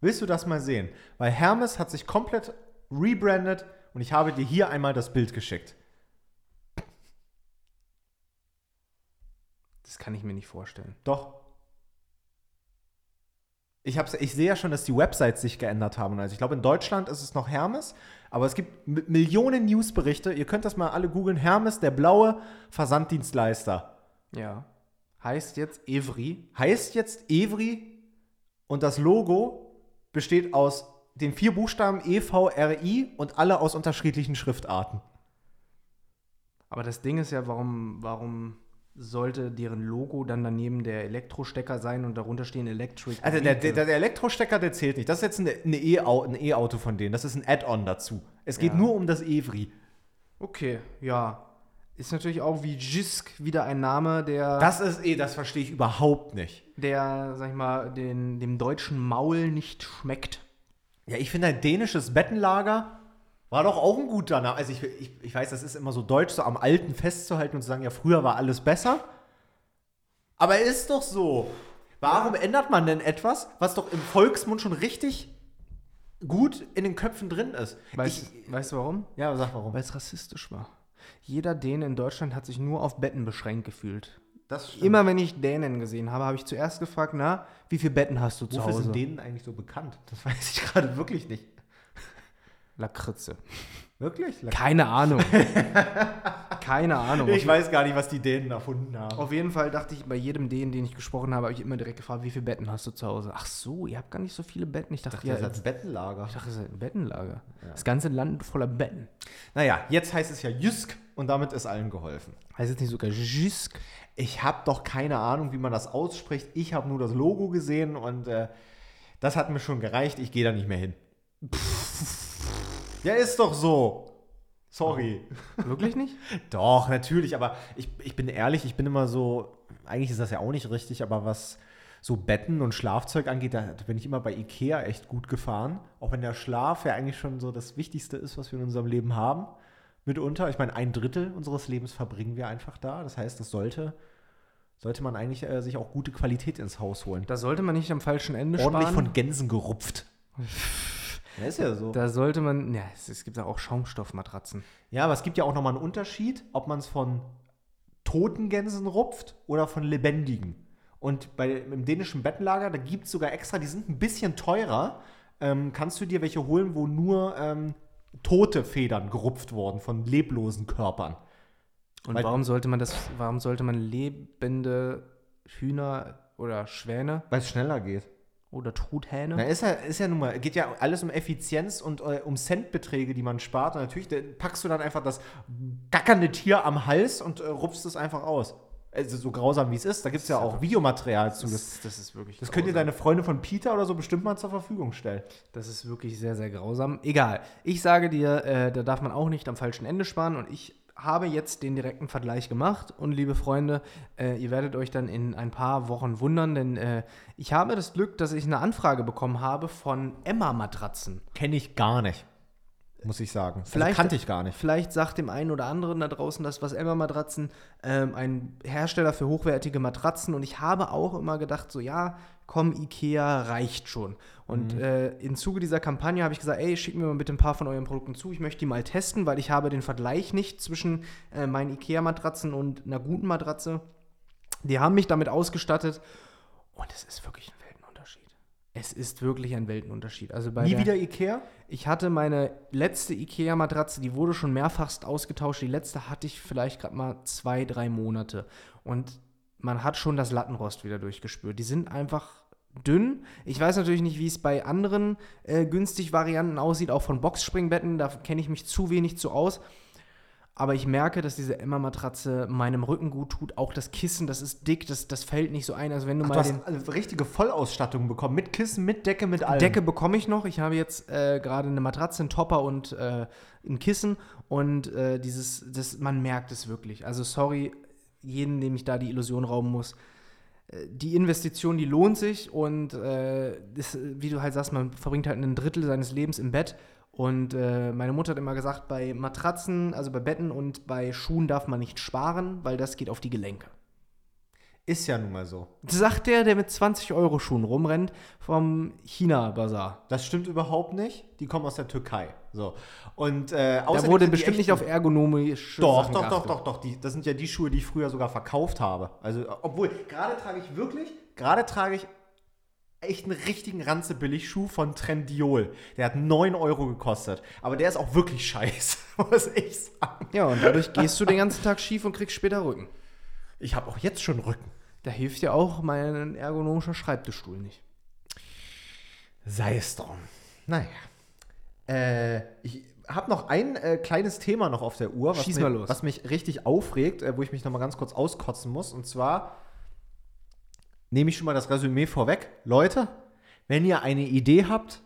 Willst du das mal sehen? Weil Hermes hat sich komplett rebrandet und ich habe dir hier einmal das Bild geschickt. Das kann ich mir nicht vorstellen. Doch. Ich, hab's, ich sehe ja schon, dass die Websites sich geändert haben. Also ich glaube, in Deutschland ist es noch Hermes, aber es gibt Millionen Newsberichte. Ihr könnt das mal alle googeln. Hermes, der blaue Versanddienstleister. Ja. Heißt jetzt Evry. heißt jetzt Evry und das Logo besteht aus den vier Buchstaben E, V, R, I und alle aus unterschiedlichen Schriftarten. Aber das Ding ist ja, warum, warum sollte deren Logo dann daneben der Elektrostecker sein und darunter stehen Electric? Also der, der, der Elektrostecker, der zählt nicht. Das ist jetzt eine- eine E-Au- ein E-Auto von denen. Das ist ein Add-on dazu. Es geht Ja. nur um das Evry. Okay, ja. Ist natürlich auch wie Jisk wieder ein Name, der, Das ist eh, das verstehe ich überhaupt nicht. der sag ich mal, den, dem deutschen Maul nicht schmeckt. Ja, ich finde ein dänisches Bettenlager War doch auch ein guter Name. Also ich, ich, ich weiß, das ist immer so deutsch, so am Alten festzuhalten und zu sagen, ja, früher war alles besser. Aber ist doch so. Warum ändert man denn etwas, was doch im Volksmund schon richtig gut in den Köpfen drin ist? Weißt, ich, weißt du warum? ja, sag warum. Weil es rassistisch war. Jeder Däne in Deutschland hat sich nur auf Betten beschränkt gefühlt. Das Immer wenn ich Dänen gesehen habe, habe ich zuerst gefragt, na, wie viele Betten hast du zu Wofür Hause? sind denen eigentlich so bekannt? Das <laughs> weiß ich gerade wirklich nicht. Lakritze. Wirklich? Keine Ahnung. <laughs> Keine Ahnung. Ich weiß gar nicht, was die Dänen erfunden haben. Auf jeden Fall dachte ich, bei jedem Dänen, den ich gesprochen habe, habe ich immer direkt gefragt, wie viele Betten hast du zu Hause? Ach so, ihr habt gar nicht so viele Betten. Ich dachte, Das ja, ist ein Bettenlager. ich dachte, es ist ein Bettenlager. Das ganze Land voller Betten. Naja, jetzt heißt es ja Jysk und damit ist allen geholfen. Heißt es nicht sogar Jisk? Ich habe doch keine Ahnung, wie man das ausspricht. Ich habe nur das Logo gesehen und äh, das hat mir schon gereicht. Ich gehe da nicht mehr hin. Ja, ist doch so. Sorry. Wirklich nicht? <laughs> Doch, natürlich, aber ich, ich bin ehrlich, ich bin immer so, eigentlich ist das ja auch nicht richtig, aber was so Betten und Schlafzeug angeht, da bin ich immer bei Ikea echt gut gefahren. Auch wenn der Schlaf ja eigentlich schon so das Wichtigste ist, was wir in unserem Leben haben. Mitunter, ich meine, ein Drittel unseres Lebens verbringen wir einfach da. Das heißt, das sollte, sollte man eigentlich äh, sich auch gute Qualität ins Haus holen. Da sollte man nicht am falschen Ende Ordentlich sparen. von Gänsen gerupft. <laughs> ja, ist ja so. da sollte man, ja, es, es gibt ja auch Schaumstoffmatratzen. Ja, aber es gibt ja auch nochmal einen Unterschied, ob man es von toten Gänsen rupft oder von lebendigen. Und bei, im dänischen Bettenlager, da gibt es sogar extra, die sind ein bisschen teurer. Ähm, kannst du dir welche holen, wo nur ähm, tote Federn gerupft wurden von leblosen Körpern? Und Weil- warum sollte man das, warum sollte man lebende Hühner oder Schwäne Weil es schneller geht. Oder Truthähne? Na, ist ja, ist ja nun mal, geht ja alles um Effizienz und äh, um Centbeträge, die man spart. Und natürlich packst du dann einfach das gackernde Tier am Hals und äh, rupfst es einfach aus. Also so grausam wie es ist, da gibt es ja auch Videomaterial zu. Das, das, ist wirklich das könnt ihr grausam. deine Freunde von Peter oder so bestimmt mal zur Verfügung stellen. Das ist wirklich sehr, sehr grausam. Egal. Ich sage dir, äh, da darf man auch nicht am falschen Ende sparen und ich habe jetzt den direkten Vergleich gemacht und liebe Freunde, äh, ihr werdet euch dann in ein paar Wochen wundern, denn äh, ich habe das Glück, dass ich eine Anfrage bekommen habe von Emma Matratzen. Kenne ich gar nicht, muss ich sagen. Vielleicht- also kannte ich gar nicht. Vielleicht sagt dem einen oder anderen da draußen das, was Emma Matratzen, ähm, ein Hersteller für hochwertige Matratzen. Und ich habe auch immer gedacht, so ja, komm, Ikea reicht schon. Und äh, im Zuge dieser Kampagne habe ich gesagt, ey, schickt mir mal bitte ein paar von euren Produkten zu. Ich möchte die mal testen, weil ich habe den Vergleich nicht zwischen äh, meinen Ikea-Matratzen und einer guten Matratze. Die haben mich damit ausgestattet. Und es ist wirklich ein Weltenunterschied. Es ist wirklich ein Weltenunterschied. Also bei Nie der, wieder Ikea? ich hatte meine letzte IKEA-Matratze, die wurde schon mehrfachst ausgetauscht. Die letzte hatte ich vielleicht gerade mal zwei, drei Monate. Und man hat schon das Lattenrost wieder durchgespürt. Die sind einfach dünn. Ich weiß natürlich nicht, wie es bei anderen äh, günstig Varianten aussieht, auch von Boxspringbetten. Da kenne ich mich zu wenig zu aus. Aber ich merke, dass diese Emma-Matratze meinem Rücken gut tut. Auch das Kissen, das ist dick, das, das fällt nicht so ein. Also wenn du Ach, du mal hast den eine richtige Vollausstattung bekommen. Mit Kissen, mit Decke, mit allem. Decke bekomme ich noch. Ich habe jetzt äh, gerade eine Matratze, einen Topper und äh, ein Kissen. Und äh, dieses, das, man merkt es wirklich. Also sorry, jeden, dem ich da die Illusion rauben muss. Äh, Die Investition, die lohnt sich und äh, das, wie du halt sagst, man verbringt halt ein Drittel seines Lebens im Bett. Und äh, meine Mutter hat immer gesagt, bei Matratzen, also bei Betten und bei Schuhen darf man nicht sparen, weil das geht auf die Gelenke. Ist ja nun mal so. Sagt der, der mit 20 Euro Schuhen rumrennt vom China-Bazar. Das stimmt überhaupt nicht. Die kommen aus der Türkei. So. Und äh, Da wurde bestimmt nicht auf ergonomische Doch, Sachen doch, doch, doch, doch. Die, das sind ja die Schuhe, die ich früher sogar verkauft habe. Also, obwohl, gerade trage ich wirklich, gerade trage ich echt einen richtigen Ranze-Billig-Schuh von Trendiol. Der hat 9 Euro gekostet. Aber der ist auch wirklich scheiße, <laughs> muss ich sagen. Ja, und dadurch gehst du den ganzen Tag schief und kriegst später Rücken. Ich habe auch jetzt schon Rücken. Da hilft dir auch mein ergonomischer Schreibtischstuhl nicht. Sei es drum. Naja. Äh, ich habe noch ein äh, kleines Thema noch auf der Uhr, was, Schieß mal los. was mich richtig aufregt, äh, wo ich mich noch mal ganz kurz auskotzen muss. Und zwar nehme ich schon mal das Resümee vorweg. Leute, wenn ihr eine Idee habt,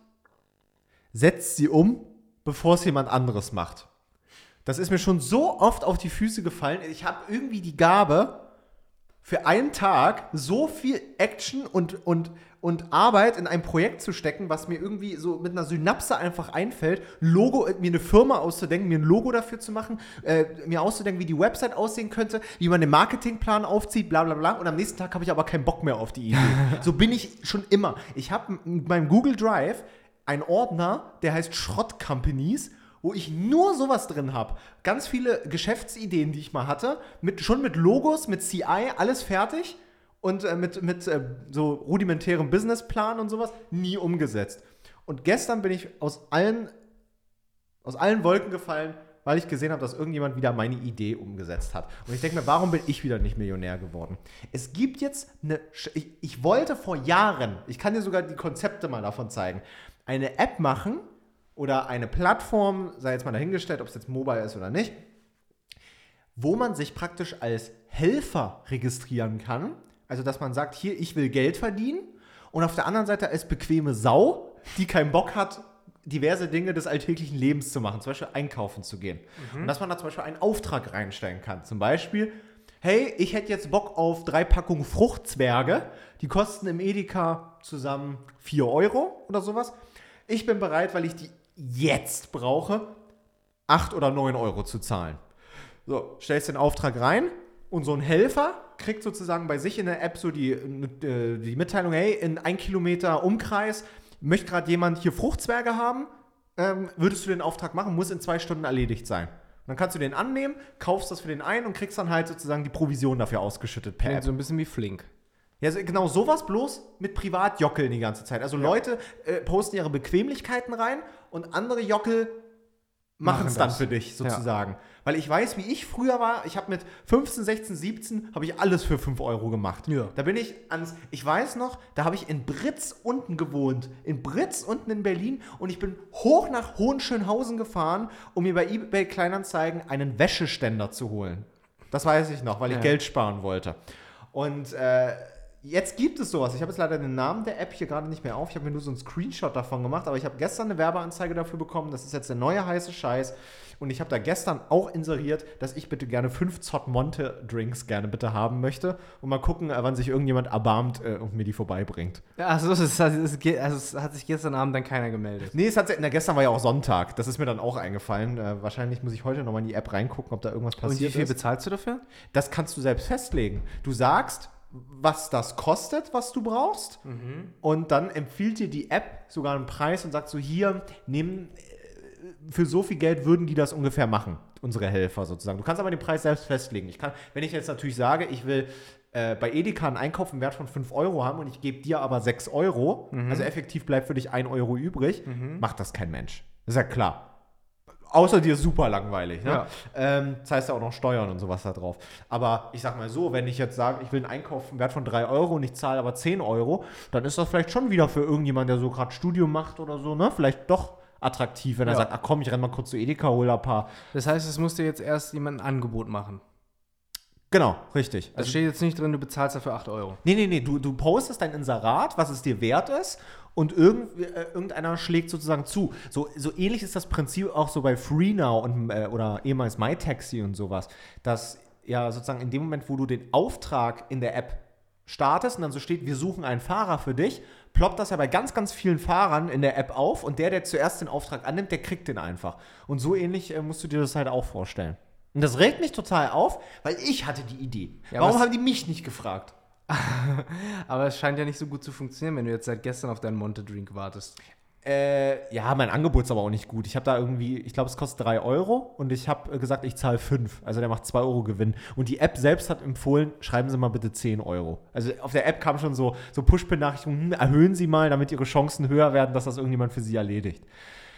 setzt sie um, bevor es jemand anderes macht. Das ist mir schon so oft auf die Füße gefallen. Ich habe irgendwie die Gabe, für einen Tag so viel Action und, und, und Arbeit in ein Projekt zu stecken, was mir irgendwie so mit einer Synapse einfach einfällt, Logo, mir eine Firma auszudenken, mir ein Logo dafür zu machen, äh, mir auszudenken, wie die Website aussehen könnte, wie man den Marketingplan aufzieht, bla bla bla. Und am nächsten Tag habe ich aber keinen Bock mehr auf die Idee. <laughs> so bin ich schon immer. Ich habe beim Google Drive einen Ordner, der heißt Schrott Companies wo ich nur sowas drin habe. Ganz viele Geschäftsideen, die ich mal hatte, mit, schon mit Logos, mit CI, alles fertig und äh, mit, mit äh, so rudimentärem Businessplan und sowas, nie umgesetzt. Und gestern bin ich aus allen, aus allen Wolken gefallen, weil ich gesehen habe, dass irgendjemand wieder meine Idee umgesetzt hat. Und ich denke mir, warum bin ich wieder nicht Millionär geworden? Es gibt jetzt eine, ich, ich wollte vor Jahren, ich kann dir sogar die Konzepte mal davon zeigen, eine App machen, oder eine Plattform, sei jetzt mal dahingestellt, ob es jetzt mobile ist oder nicht, wo man sich praktisch als Helfer registrieren kann. Also, dass man sagt, hier, ich will Geld verdienen. Und auf der anderen Seite als bequeme Sau, die keinen Bock hat, diverse Dinge des alltäglichen Lebens zu machen, zum Beispiel einkaufen zu gehen. Mhm. Und dass man da zum Beispiel einen Auftrag reinstellen kann. Zum Beispiel, hey, ich hätte jetzt Bock auf drei Packungen Fruchtzwerge. Die kosten im Edeka zusammen 4 Euro oder sowas. Ich bin bereit, weil ich die jetzt brauche, 8 oder 9 Euro zu zahlen. So, stellst den Auftrag rein und so ein Helfer kriegt sozusagen bei sich in der App so die, äh, die Mitteilung, hey, in ein Kilometer Umkreis möchte gerade jemand hier Fruchtzwerge haben, ähm, würdest du den Auftrag machen, muss in zwei Stunden erledigt sein. Und dann kannst du den annehmen, kaufst das für den ein und kriegst dann halt sozusagen die Provision dafür ausgeschüttet per App. So ein bisschen wie Flink. Ja, genau sowas bloß mit Privatjockeln die ganze Zeit. Also ja. Leute äh, posten ihre Bequemlichkeiten rein und andere Jockel machen es dann für dich sozusagen. Ja. Weil ich weiß, wie ich früher war. Ich habe mit 15, 16, 17 habe ich alles für 5 Euro gemacht. Ja. Da bin ich ans, ich weiß noch, da habe ich in Britz unten gewohnt. In Britz unten in Berlin und ich bin hoch nach Hohenschönhausen gefahren, um mir bei eBay Kleinanzeigen einen Wäscheständer zu holen. Das weiß ich noch, weil ich ja. Geld sparen wollte. Und äh, Jetzt gibt es sowas. Ich habe jetzt leider den Namen der App hier gerade nicht mehr auf. Ich habe mir nur so einen Screenshot davon gemacht, aber ich habe gestern eine Werbeanzeige dafür bekommen. Das ist jetzt der neue heiße Scheiß. Und ich habe da gestern auch inseriert, dass ich bitte gerne fünf Zott Monte Drinks gerne bitte haben möchte. Und mal gucken, äh, wann sich irgendjemand erbarmt äh, und mir die vorbeibringt. Also, es, ist, also es hat sich gestern Abend dann keiner gemeldet. Nee, es hat, na, gestern war ja auch Sonntag. Das ist mir dann auch eingefallen. Äh, wahrscheinlich muss ich heute nochmal in die App reingucken, ob da irgendwas passiert ist. Und wie viel ist. bezahlst du dafür? Das kannst du selbst festlegen. Du sagst, was das kostet, was du brauchst. Mhm. Und dann empfiehlt dir die App sogar einen Preis und sagt so, hier, nimm, äh, für so viel Geld würden die das ungefähr machen, unsere Helfer sozusagen. Du kannst aber den Preis selbst festlegen. Ich kann, wenn ich jetzt natürlich sage, ich will äh, bei Edeka einen Einkauf im Wert von 5 Euro haben und ich gebe dir aber 6 Euro, mhm. also effektiv bleibt für dich 1 Euro übrig, mhm. macht das kein Mensch. Das ist ja klar. Außer dir super langweilig. Ne? Ja. Ähm, das heißt ja auch noch Steuern und sowas da drauf. Aber ich sag mal so, wenn ich jetzt sage, ich will einen Einkauf im Wert von 3 Euro und ich zahle aber 10 Euro, dann ist das vielleicht schon wieder für irgendjemanden, der so gerade Studium macht oder so, ne? Vielleicht doch attraktiv, wenn er sagt, ach komm, ich renn mal kurz zu Edeka, hol ein paar. Das heißt, es musste jetzt erst jemand ein Angebot machen. Genau, richtig. Also steht jetzt nicht drin, du bezahlst dafür 8 Euro. Nee, nee, nee, du, du postest dein Inserat, was es dir wert ist und irgend, äh, irgendeiner schlägt sozusagen zu. So, so ähnlich ist das Prinzip auch so bei FreeNow und, äh, oder ehemals MyTaxi und sowas, dass ja sozusagen in dem Moment, wo du den Auftrag in der App startest und dann so steht, wir suchen einen Fahrer für dich, ploppt das ja bei ganz, ganz vielen Fahrern in der App auf und der, der zuerst den Auftrag annimmt, der kriegt den einfach. Und so ähnlich äh, musst du dir das halt auch vorstellen. Und das regt mich total auf, weil ich hatte die Idee. Ja, Warum haben die mich nicht gefragt? <laughs> Aber es scheint ja nicht so gut zu funktionieren, wenn du jetzt seit gestern auf deinen Monte-Drink wartest. Äh, ja, mein Angebot ist aber auch nicht gut. Ich habe da irgendwie, ich glaube, es kostet 3 Euro und ich habe äh, gesagt, ich zahle 5. Also der macht 2 Euro Gewinn. Und die App selbst hat empfohlen, schreiben Sie mal bitte 10 Euro. Also auf der App kam schon so, so Push-Benachrichtigungen, hm, erhöhen Sie mal, damit Ihre Chancen höher werden, dass das irgendjemand für Sie erledigt.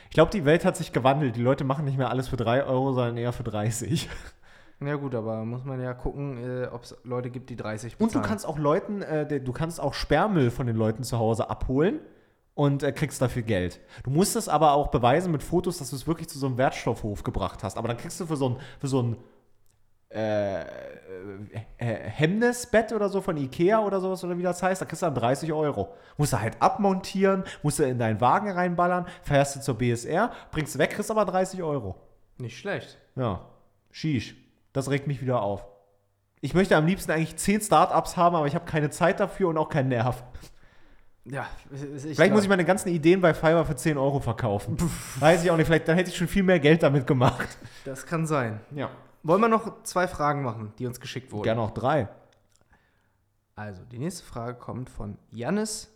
Ich glaube, die Welt hat sich gewandelt. Die Leute machen nicht mehr alles für 3 Euro, sondern eher für 30. <laughs> Ja gut, aber muss man ja gucken, äh, ob es Leute gibt, die 30 bezahlen. Und du kannst auch Leuten, äh, du kannst auch Sperrmüll von den Leuten zu Hause abholen und äh, kriegst dafür Geld. Du musst es aber auch beweisen mit Fotos, dass du es wirklich zu so einem Wertstoffhof gebracht hast. Aber dann kriegst du für so ein, für so ein äh, äh, Hemmnisbett oder so von Ikea oder sowas oder wie das heißt, da kriegst du dann 30 Euro. Musst du halt abmontieren, musst du in deinen Wagen reinballern, fährst du zur BSR, bringst weg, kriegst aber 30 Euro. Nicht schlecht. Ja. Shish. Das regt mich wieder auf. Ich möchte am liebsten eigentlich zehn Startups haben, aber ich habe keine Zeit dafür und auch keinen Nerv. Ja, vielleicht muss ich meine ganzen Ideen bei Fiverr für 10 Euro verkaufen. Weiß ich auch nicht, vielleicht dann hätte ich schon viel mehr Geld damit gemacht. Das kann sein. Ja. Wollen wir noch zwei Fragen machen, die uns geschickt wurden? Gerne auch drei. Also, die nächste Frage kommt von Jannis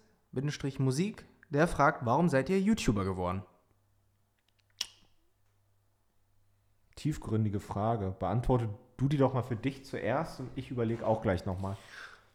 Musik. Der fragt, warum seid ihr YouTuber geworden? Tiefgründige Frage. Beantworte du die doch mal für dich zuerst und ich überlege auch gleich nochmal.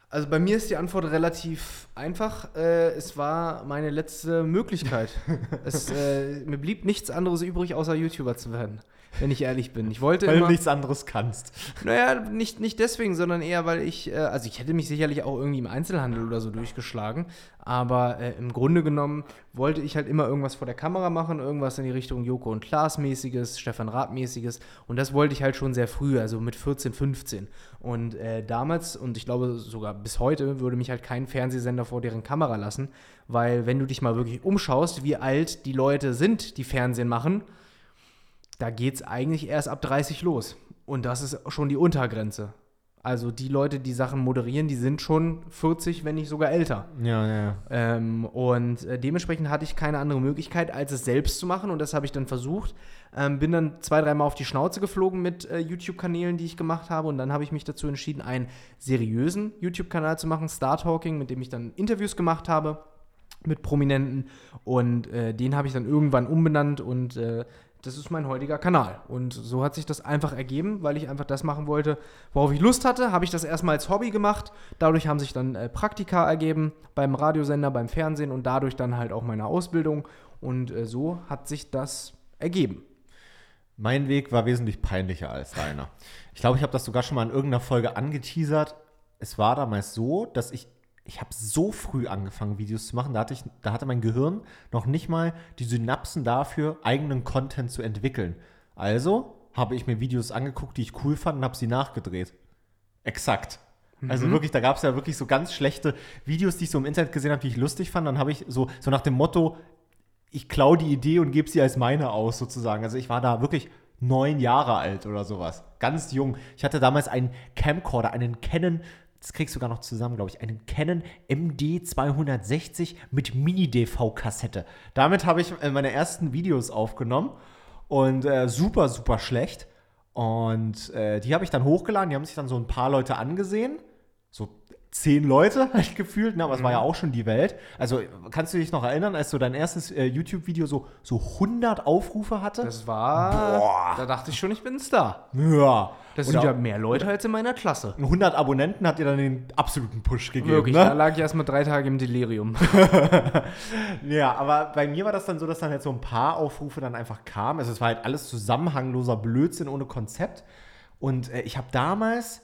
Also bei mir ist die Antwort relativ einfach. Äh, es war meine letzte Möglichkeit. <laughs> es, äh, mir blieb nichts anderes übrig, außer YouTuber zu werden wenn ich ehrlich bin. Ich wollte weil immer, du nichts anderes kannst. Naja, nicht, nicht deswegen, sondern eher, weil ich, äh, also ich hätte mich sicherlich auch irgendwie im Einzelhandel oder so durchgeschlagen, aber äh, im Grunde genommen wollte ich halt immer irgendwas vor der Kamera machen, irgendwas in die Richtung Joko und Klaas mäßiges, Stefan Raab mäßiges und das wollte ich halt schon sehr früh, also mit 14, 15 und äh, damals und ich glaube sogar bis heute würde mich halt kein Fernsehsender vor deren Kamera lassen, weil wenn du dich mal wirklich umschaust, wie alt die Leute sind, die Fernsehen machen, da geht es eigentlich erst ab 30 los. Und das ist schon die Untergrenze. Also die Leute, die Sachen moderieren, die sind schon 40, wenn nicht sogar älter. Ja, ja. ja. Ähm, und äh, dementsprechend hatte ich keine andere Möglichkeit, als es selbst zu machen. Und das habe ich dann versucht. Ähm, bin dann zwei, dreimal auf die Schnauze geflogen mit äh, YouTube-Kanälen, die ich gemacht habe. Und dann habe ich mich dazu entschieden, einen seriösen YouTube-Kanal zu machen, Star Talking, mit dem ich dann Interviews gemacht habe mit Prominenten. Und äh, den habe ich dann irgendwann umbenannt und äh, das ist mein heutiger Kanal. Und so hat sich das einfach ergeben, weil ich einfach das machen wollte, worauf ich Lust hatte. Habe ich das erstmal als Hobby gemacht. Dadurch haben sich dann äh, Praktika ergeben beim Radiosender, beim Fernsehen und dadurch dann halt auch meine Ausbildung. Und äh, so hat sich das ergeben. Mein Weg war wesentlich peinlicher als deiner. Ich glaube, ich habe das sogar schon mal in irgendeiner Folge angeteasert. Es war damals so, dass ich ich habe so früh angefangen, Videos zu machen. Da hatte, ich, da hatte mein Gehirn noch nicht mal die Synapsen dafür, eigenen Content zu entwickeln. Also habe ich mir Videos angeguckt, die ich cool fand und habe sie nachgedreht. Exakt. Also mhm. wirklich, da gab es ja wirklich so ganz schlechte Videos, die ich so im Internet gesehen habe, die ich lustig fand. Dann habe ich so, so nach dem Motto, ich klaue die Idee und gebe sie als meine aus, sozusagen. Also ich war da wirklich neun Jahre alt oder sowas. Ganz jung. Ich hatte damals einen Camcorder, einen Canon das kriegst du sogar noch zusammen, glaube ich, einen Canon MD260 mit Mini-DV-Kassette. Damit habe ich äh, meine ersten Videos aufgenommen und äh, super, super schlecht. Und äh, die habe ich dann hochgeladen, die haben sich dann so ein paar Leute angesehen, zehn Leute, <laughs> halt gefühlt, ne? aber es war ja mhm. auch schon die Welt. Also kannst du dich noch erinnern, als so dein erstes äh, YouTube-Video so, so 100 Aufrufe hatte? Das war, Boah. da dachte ich schon, ich bin ein Star. Ja. Das sind ja mehr Leute als in meiner Klasse. 100 Abonnenten hat dir dann den absoluten Push gegeben. Wirklich, ne? da lag ich erstmal drei Tage im Delirium. <laughs> ja, aber bei mir war das dann so, dass dann halt so ein paar Aufrufe dann einfach kamen. Also es war halt alles zusammenhangloser Blödsinn ohne Konzept. Und äh, ich habe damals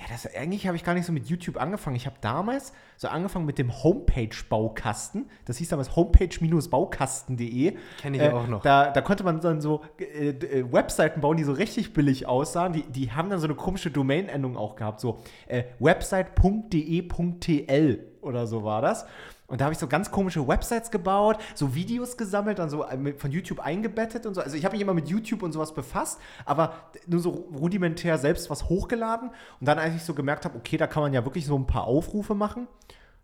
ja, das, eigentlich habe ich gar nicht so mit YouTube angefangen. Ich habe damals so angefangen mit dem Homepage-Baukasten. Das hieß damals homepage-baukasten.de. Kenne ich äh, auch noch. Da, da konnte man dann so äh, äh, Webseiten bauen, die so richtig billig aussahen. Die, die haben dann so eine komische Domain-Endung auch gehabt. So äh, website.de.tl oder so war das. Und da habe ich so ganz komische Websites gebaut, so Videos gesammelt, dann so äh, von YouTube eingebettet und so. Also ich habe mich immer mit YouTube und sowas befasst, aber nur so rudimentär selbst was hochgeladen. Und dann, als ich so gemerkt habe, okay, da kann man ja wirklich so ein paar Aufrufe machen,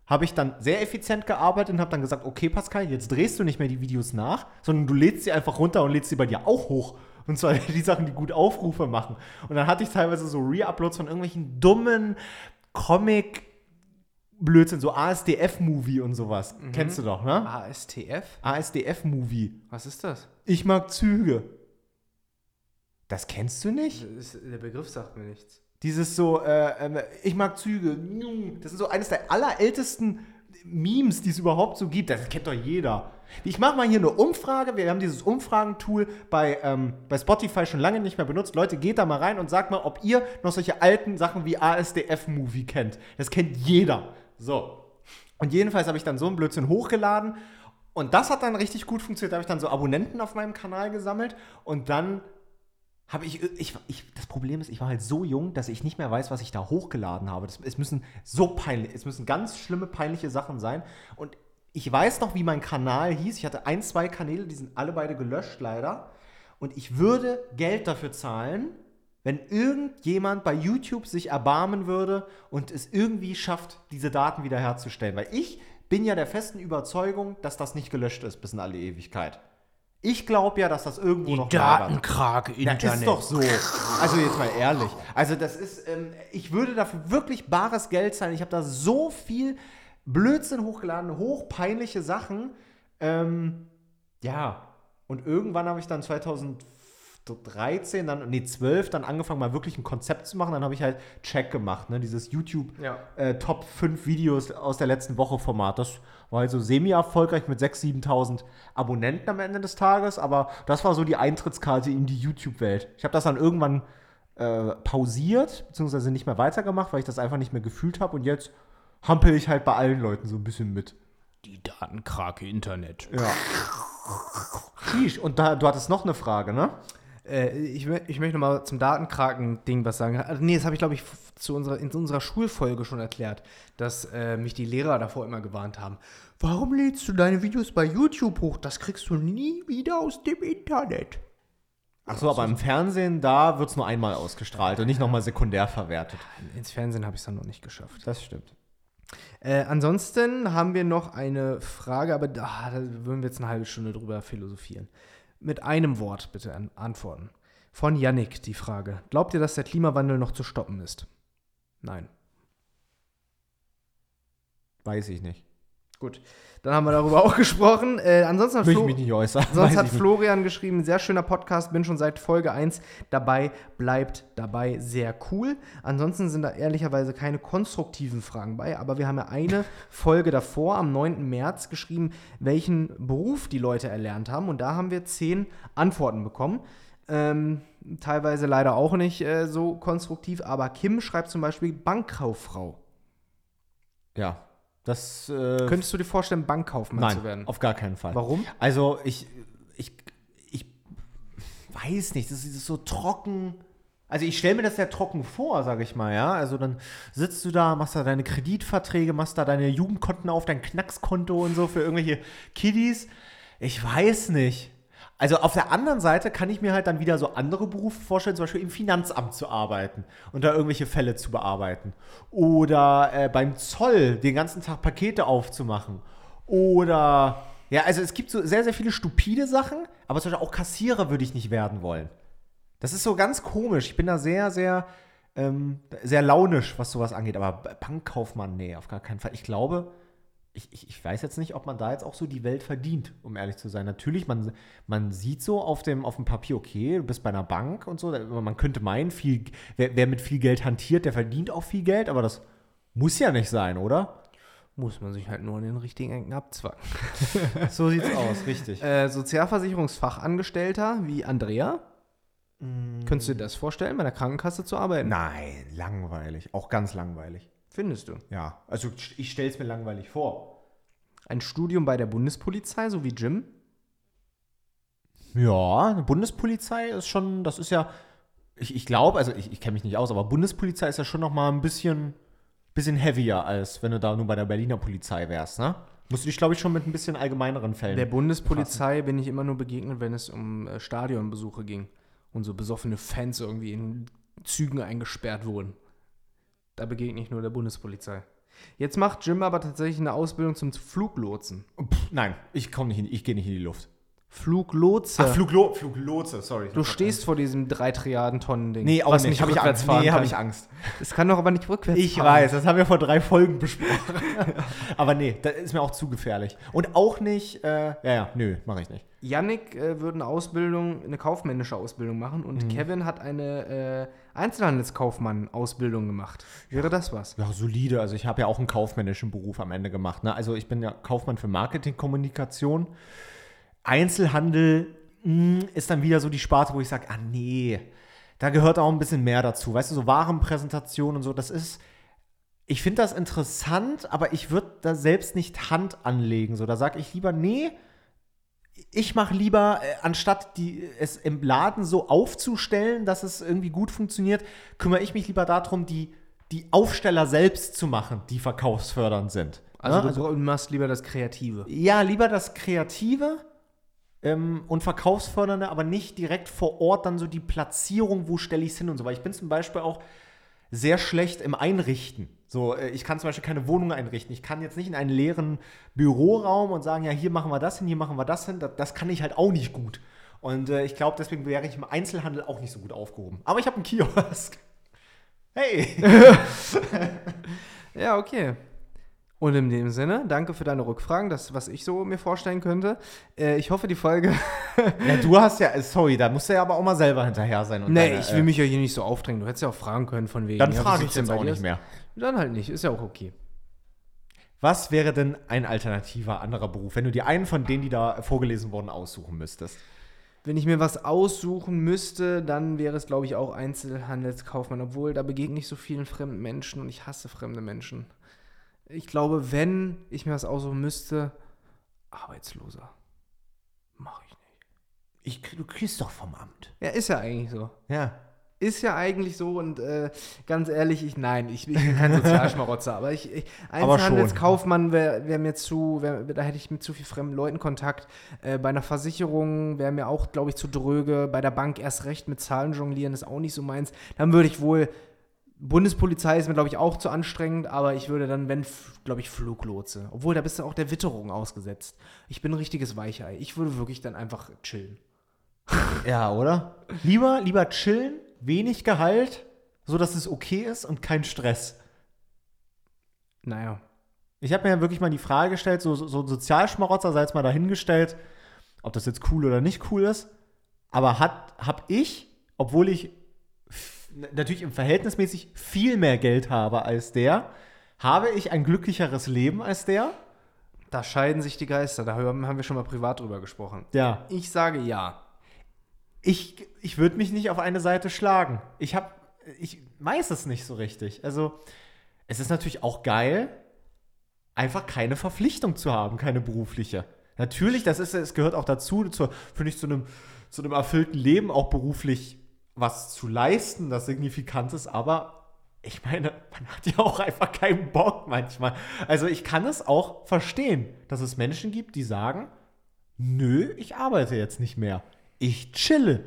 habe ich dann sehr effizient gearbeitet und habe dann gesagt, okay, Pascal, jetzt drehst du nicht mehr die Videos nach, sondern du lädst sie einfach runter und lädst sie bei dir auch hoch. Und zwar <laughs> die Sachen, die gut Aufrufe machen. Und dann hatte ich teilweise so Re-Uploads von irgendwelchen dummen Comic- Blödsinn, so ASDF-Movie und sowas. Mhm. Kennst du doch, ne? ASTF? ASDF-Movie. Was ist das? Ich mag Züge. Das kennst du nicht? Ist, der Begriff sagt mir nichts. Dieses so, äh, äh, ich mag Züge. Das ist so eines der allerältesten Memes, die es überhaupt so gibt. Das kennt doch jeder. Ich mache mal hier eine Umfrage. Wir haben dieses Umfragentool bei, ähm, bei Spotify schon lange nicht mehr benutzt. Leute, geht da mal rein und sagt mal, ob ihr noch solche alten Sachen wie ASDF-Movie kennt. Das kennt jeder. So. Und jedenfalls habe ich dann so einen Blödsinn hochgeladen. Und das hat dann richtig gut funktioniert. Da habe ich dann so Abonnenten auf meinem Kanal gesammelt. Und dann habe ich, ich, ich, das Problem ist, ich war halt so jung, dass ich nicht mehr weiß, was ich da hochgeladen habe. Das, es müssen so peinlich, es müssen ganz schlimme, peinliche Sachen sein. Und ich weiß noch, wie mein Kanal hieß. Ich hatte ein, zwei Kanäle, die sind alle beide gelöscht leider. Und ich würde Geld dafür zahlen, wenn irgendjemand bei YouTube sich erbarmen würde und es irgendwie schafft, diese Daten wiederherzustellen. Weil ich bin ja der festen Überzeugung, dass das nicht gelöscht ist bis in alle Ewigkeit. Ich glaube ja, dass das irgendwo Die noch. Datenkrake Internet. ist doch so. Also jetzt mal ehrlich. Also das ist, ähm, ich würde dafür wirklich bares Geld zahlen. Ich habe da so viel Blödsinn hochgeladen, hochpeinliche Sachen. Ähm, ja, und irgendwann habe ich dann 2013, dann, nee, 12, dann angefangen, mal wirklich ein Konzept zu machen. Dann habe ich halt Check gemacht, ne? dieses YouTube Ja. äh, Top 5 Videos aus der letzten Woche Format. Das war halt so semi-erfolgreich mit 6.000, 7.000 Abonnenten am Ende des Tages, aber das war so die Eintrittskarte in die YouTube-Welt. Ich habe das dann irgendwann äh, pausiert, beziehungsweise nicht mehr weitergemacht, weil ich das einfach nicht mehr gefühlt habe und jetzt hampel ich halt bei allen Leuten so ein bisschen mit. Die Datenkrake Internet. Ja. Und da, du hattest noch eine Frage, ne? Äh, ich, ich möchte noch mal zum Datenkraken-Ding was sagen. Also, nee, das habe ich, glaube ich, zu unserer, in unserer Schulfolge schon erklärt, dass äh, mich die Lehrer davor immer gewarnt haben. Warum lädst du deine Videos bei YouTube hoch? Das kriegst du nie wieder aus dem Internet. Ach so, aber im Fernsehen, da wird es nur einmal ausgestrahlt und nicht nochmal sekundär verwertet. Ins Fernsehen habe ich es dann noch nicht geschafft. Das stimmt. Äh, ansonsten haben wir noch eine Frage, aber da würden wir jetzt eine halbe Stunde drüber philosophieren. Mit einem Wort bitte an antworten. Von Yannick die Frage. Glaubt ihr, dass der Klimawandel noch zu stoppen ist? Nein. Weiß ich nicht. Gut. Dann haben wir darüber <laughs> auch gesprochen. Äh, ansonsten hat, Flo ich mich nicht äußern. sonst Weiß hat ich nicht. Florian geschrieben, sehr schöner Podcast, bin schon seit Folge 1 dabei, bleibt dabei, sehr cool. Ansonsten sind da ehrlicherweise keine konstruktiven Fragen bei, aber wir haben ja eine <laughs> Folge davor, am 9. März, geschrieben, welchen Beruf die Leute erlernt haben und da haben wir zehn Antworten bekommen. Ähm, teilweise leider auch nicht äh, so konstruktiv, aber Kim schreibt zum Beispiel Bankkauffrau. Ja. Das äh, Könntest du dir vorstellen, Bankkaufmann nein, zu werden? auf gar keinen Fall. Warum? Also ich, ich, ich weiß nicht, das ist so trocken. Also ich stelle mir das sehr trocken vor, sage ich mal, ja. Also dann sitzt du da, machst da deine Kreditverträge, machst da deine Jugendkonten auf, dein Knackskonto und so für irgendwelche Kiddies. Ich weiß nicht. Also auf der anderen Seite kann ich mir halt dann wieder so andere Berufe vorstellen, zum Beispiel im Finanzamt zu arbeiten und da irgendwelche Fälle zu bearbeiten. Oder äh, beim Zoll den ganzen Tag Pakete aufzumachen. Oder, ja, also es gibt so sehr, sehr viele stupide Sachen, aber zum Beispiel auch Kassierer würde ich nicht werden wollen. Das ist so ganz komisch. Ich bin da sehr, sehr, ähm, sehr launisch, was sowas angeht. Aber Bankkaufmann, nee, auf gar keinen Fall. Ich glaube, ich, ich, ich weiß jetzt nicht, ob man da jetzt auch so die Welt verdient, um ehrlich zu sein. Natürlich, man, man sieht so auf dem, auf dem Papier, okay, du bist bei einer Bank und so. Man könnte meinen, viel, wer, wer mit viel Geld hantiert, der verdient auch viel Geld, aber das muss ja nicht sein, oder? Muss man sich halt nur in den richtigen Ecken abzwacken. <laughs> So sieht's aus, richtig. Äh, Sozialversicherungsfachangestellter wie Andrea. Könntest du dir das vorstellen, bei der Krankenkasse zu arbeiten? Nein, langweilig. Auch ganz langweilig. Findest du? Ja, also ich stelle es mir langweilig vor. Ein Studium bei der Bundespolizei, so wie Jim? Ja, eine Bundespolizei ist schon, das ist ja, ich, ich glaube, also ich, ich kenne mich nicht aus, aber Bundespolizei ist ja schon noch mal ein bisschen, bisschen heavier, als wenn du da nur bei der Berliner Polizei wärst, ne? Musst du dich, glaube ich, schon mit ein bisschen allgemeineren Fällen. Der Bundespolizei bin ich immer nur begegnet, wenn es um äh, Stadionbesuche ging und so besoffene Fans irgendwie in Zügen eingesperrt wurden. Da begegne ich nur der Bundespolizei. Jetzt macht Jim aber tatsächlich eine Ausbildung zum Fluglotsen. Pff, nein, ich komme nicht in, ich gehe nicht in die Luft. Fluglotse. Ach, Fluglo Fluglotse, sorry. du stehst vor diesem 3 Triaden Tonnen Ding. Nee, auch was nicht. Hab ich Angst. Nee, habe ich Angst. Es kann doch aber nicht rückwärts Ich fahren. weiß, das haben wir vor drei Folgen besprochen. <laughs> aber nee, das ist mir auch zu gefährlich. Und auch nicht, äh, ja, ja, nö, mache ich nicht. Yannick äh, würde eine Ausbildung, eine kaufmännische Ausbildung machen und Mhm. Kevin hat eine äh, Einzelhandelskaufmann-Ausbildung gemacht. Wäre das was? Ja, solide. Also ich habe ja auch einen kaufmännischen Beruf am Ende gemacht. Ne? Also ich bin ja Kaufmann für Marketingkommunikation. Einzelhandel mh, ist dann wieder so die Sparte, wo ich sage, ah nee, da gehört auch ein bisschen mehr dazu. Weißt du, so Warenpräsentation und so, das ist, ich finde das interessant, aber ich würde da selbst nicht Hand anlegen. So, da sage ich lieber, nee, ich mache lieber, äh, anstatt die, es im Laden so aufzustellen, dass es irgendwie gut funktioniert, kümmere ich mich lieber darum, die, die Aufsteller selbst zu machen, die verkaufsfördernd sind. Also, Ne? du bra- machst lieber das Kreative. ja, lieber das Kreative. ähm, und verkaufsfördernde, aber nicht direkt vor Ort dann so die Platzierung, wo stelle ich es hin und so. Weil ich bin zum Beispiel auch sehr schlecht im Einrichten. So, äh, ich kann zum Beispiel keine Wohnung einrichten. Ich kann jetzt nicht in einen leeren Büroraum und sagen, ja, hier machen wir das hin, hier machen wir das hin. Das, das kann ich halt auch nicht gut. Und äh, ich glaube, deswegen wäre ich im Einzelhandel auch nicht so gut aufgehoben. Aber ich habe einen Kiosk. <laughs> Hey! <laughs> ja, okay. Und in dem Sinne, danke für deine Rückfragen, das, was ich so mir vorstellen könnte. Äh, ich hoffe, die Folge. <laughs> ja, du hast ja, sorry, da musst du ja aber auch mal selber hinterher sein. Und nee, deine, ich will äh, mich ja hier nicht so aufdrängen. Du hättest ja auch fragen können von wegen. Dann ja, frage ich jetzt auch nicht mehr. Dann halt nicht, ist ja auch okay. Was wäre denn ein alternativer anderer Beruf, wenn du dir einen von denen, die da vorgelesen wurden, aussuchen müsstest? Wenn ich mir was aussuchen müsste, dann wäre es, glaube ich, auch Einzelhandelskaufmann, obwohl da begegne ich so vielen fremden Menschen und ich hasse fremde Menschen. Ich glaube, wenn ich mir was aussuchen müsste, Arbeitsloser. Mache ich nicht. Ich, du kriegst doch vom Amt. Ja, ist ja eigentlich so. Ja. Ist ja eigentlich so und äh, ganz ehrlich, ich nein, ich, ich bin kein Sozialschmarotzer, aber ich, ich <laughs> Einzelhandelskaufmann wäre wär mir zu, wär, da hätte ich mit zu viel fremden Leuten Kontakt. Äh, bei einer Versicherung wäre mir auch, glaube ich, zu dröge. Bei der Bank erst recht mit Zahlen jonglieren ist auch nicht so meins. Dann würde ich wohl Bundespolizei ist mir, glaube ich, auch zu anstrengend, aber ich würde dann, wenn, glaube ich, Fluglotse. Obwohl, da bist du auch der Witterung ausgesetzt. Ich bin ein richtiges Weichei. Ich würde wirklich dann einfach chillen. <laughs> Ja, oder? Lieber, lieber chillen, wenig Gehalt, so dass es okay ist und kein Stress. Naja. Ich habe mir ja wirklich mal die Frage gestellt, so, so ein Sozialschmarotzer sei jetzt mal dahingestellt, ob das jetzt cool oder nicht cool ist. Aber habe ich, obwohl ich natürlich im Verhältnismäßig viel mehr Geld habe als der, habe ich ein glücklicheres Leben als der? Da scheiden sich die Geister. Da haben wir schon mal privat drüber gesprochen. Ja. Ich sage ja. Ich, ich würde mich nicht auf eine Seite schlagen. Ich habe, ich weiß es nicht so richtig. Also, es ist natürlich auch geil, einfach keine Verpflichtung zu haben, keine berufliche. Natürlich, das ist, es gehört auch dazu, finde ich, zu einem, zu einem erfüllten Leben auch beruflich was zu leisten, das signifikant ist, aber ich meine, man hat ja auch einfach keinen Bock manchmal. Also ich kann es auch verstehen, dass es Menschen gibt, die sagen, nö, ich arbeite jetzt nicht mehr ich chille.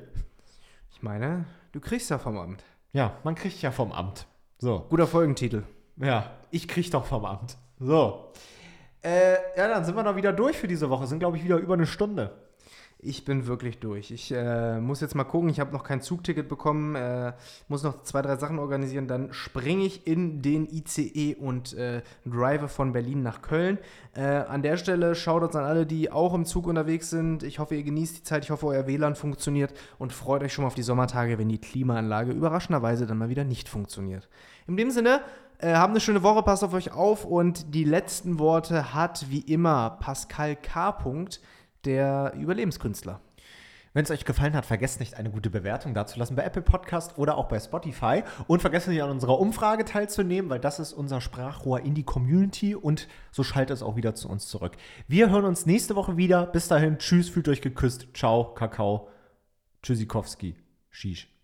Ich meine, du kriegst ja vom Amt. Ja, man kriegt ja vom Amt. So. Guter Folgentitel. Ja, ich krieg doch vom Amt. So. Äh, ja, dann sind wir noch wieder durch für diese Woche. Sind, glaube ich, wieder über eine Stunde. Ich bin wirklich durch. Ich äh, muss jetzt mal gucken. Ich habe noch kein Zugticket bekommen. Äh, muss noch zwei, drei Sachen organisieren. Dann springe ich in den ICE und äh, drive von Berlin nach Köln. Äh, an der Stelle schaut uns an alle, die auch im Zug unterwegs sind. Ich hoffe, ihr genießt die Zeit. Ich hoffe, euer WLAN funktioniert und freut euch schon mal auf die Sommertage, wenn die Klimaanlage überraschenderweise dann mal wieder nicht funktioniert. In dem Sinne, äh, haben eine schöne Woche, passt auf euch auf und die letzten Worte hat wie immer Pascal K der Überlebenskünstler. Wenn es euch gefallen hat, vergesst nicht, eine gute Bewertung dazulassen bei Apple Podcast oder auch bei Spotify. Und vergesst nicht, an unserer Umfrage teilzunehmen, weil das ist unser Sprachrohr in die Community und so schaltet es auch wieder zu uns zurück. Wir hören uns nächste Woche wieder. Bis dahin, tschüss, fühlt euch geküsst. Ciao, Kakao, Tschüssikowski, Shish.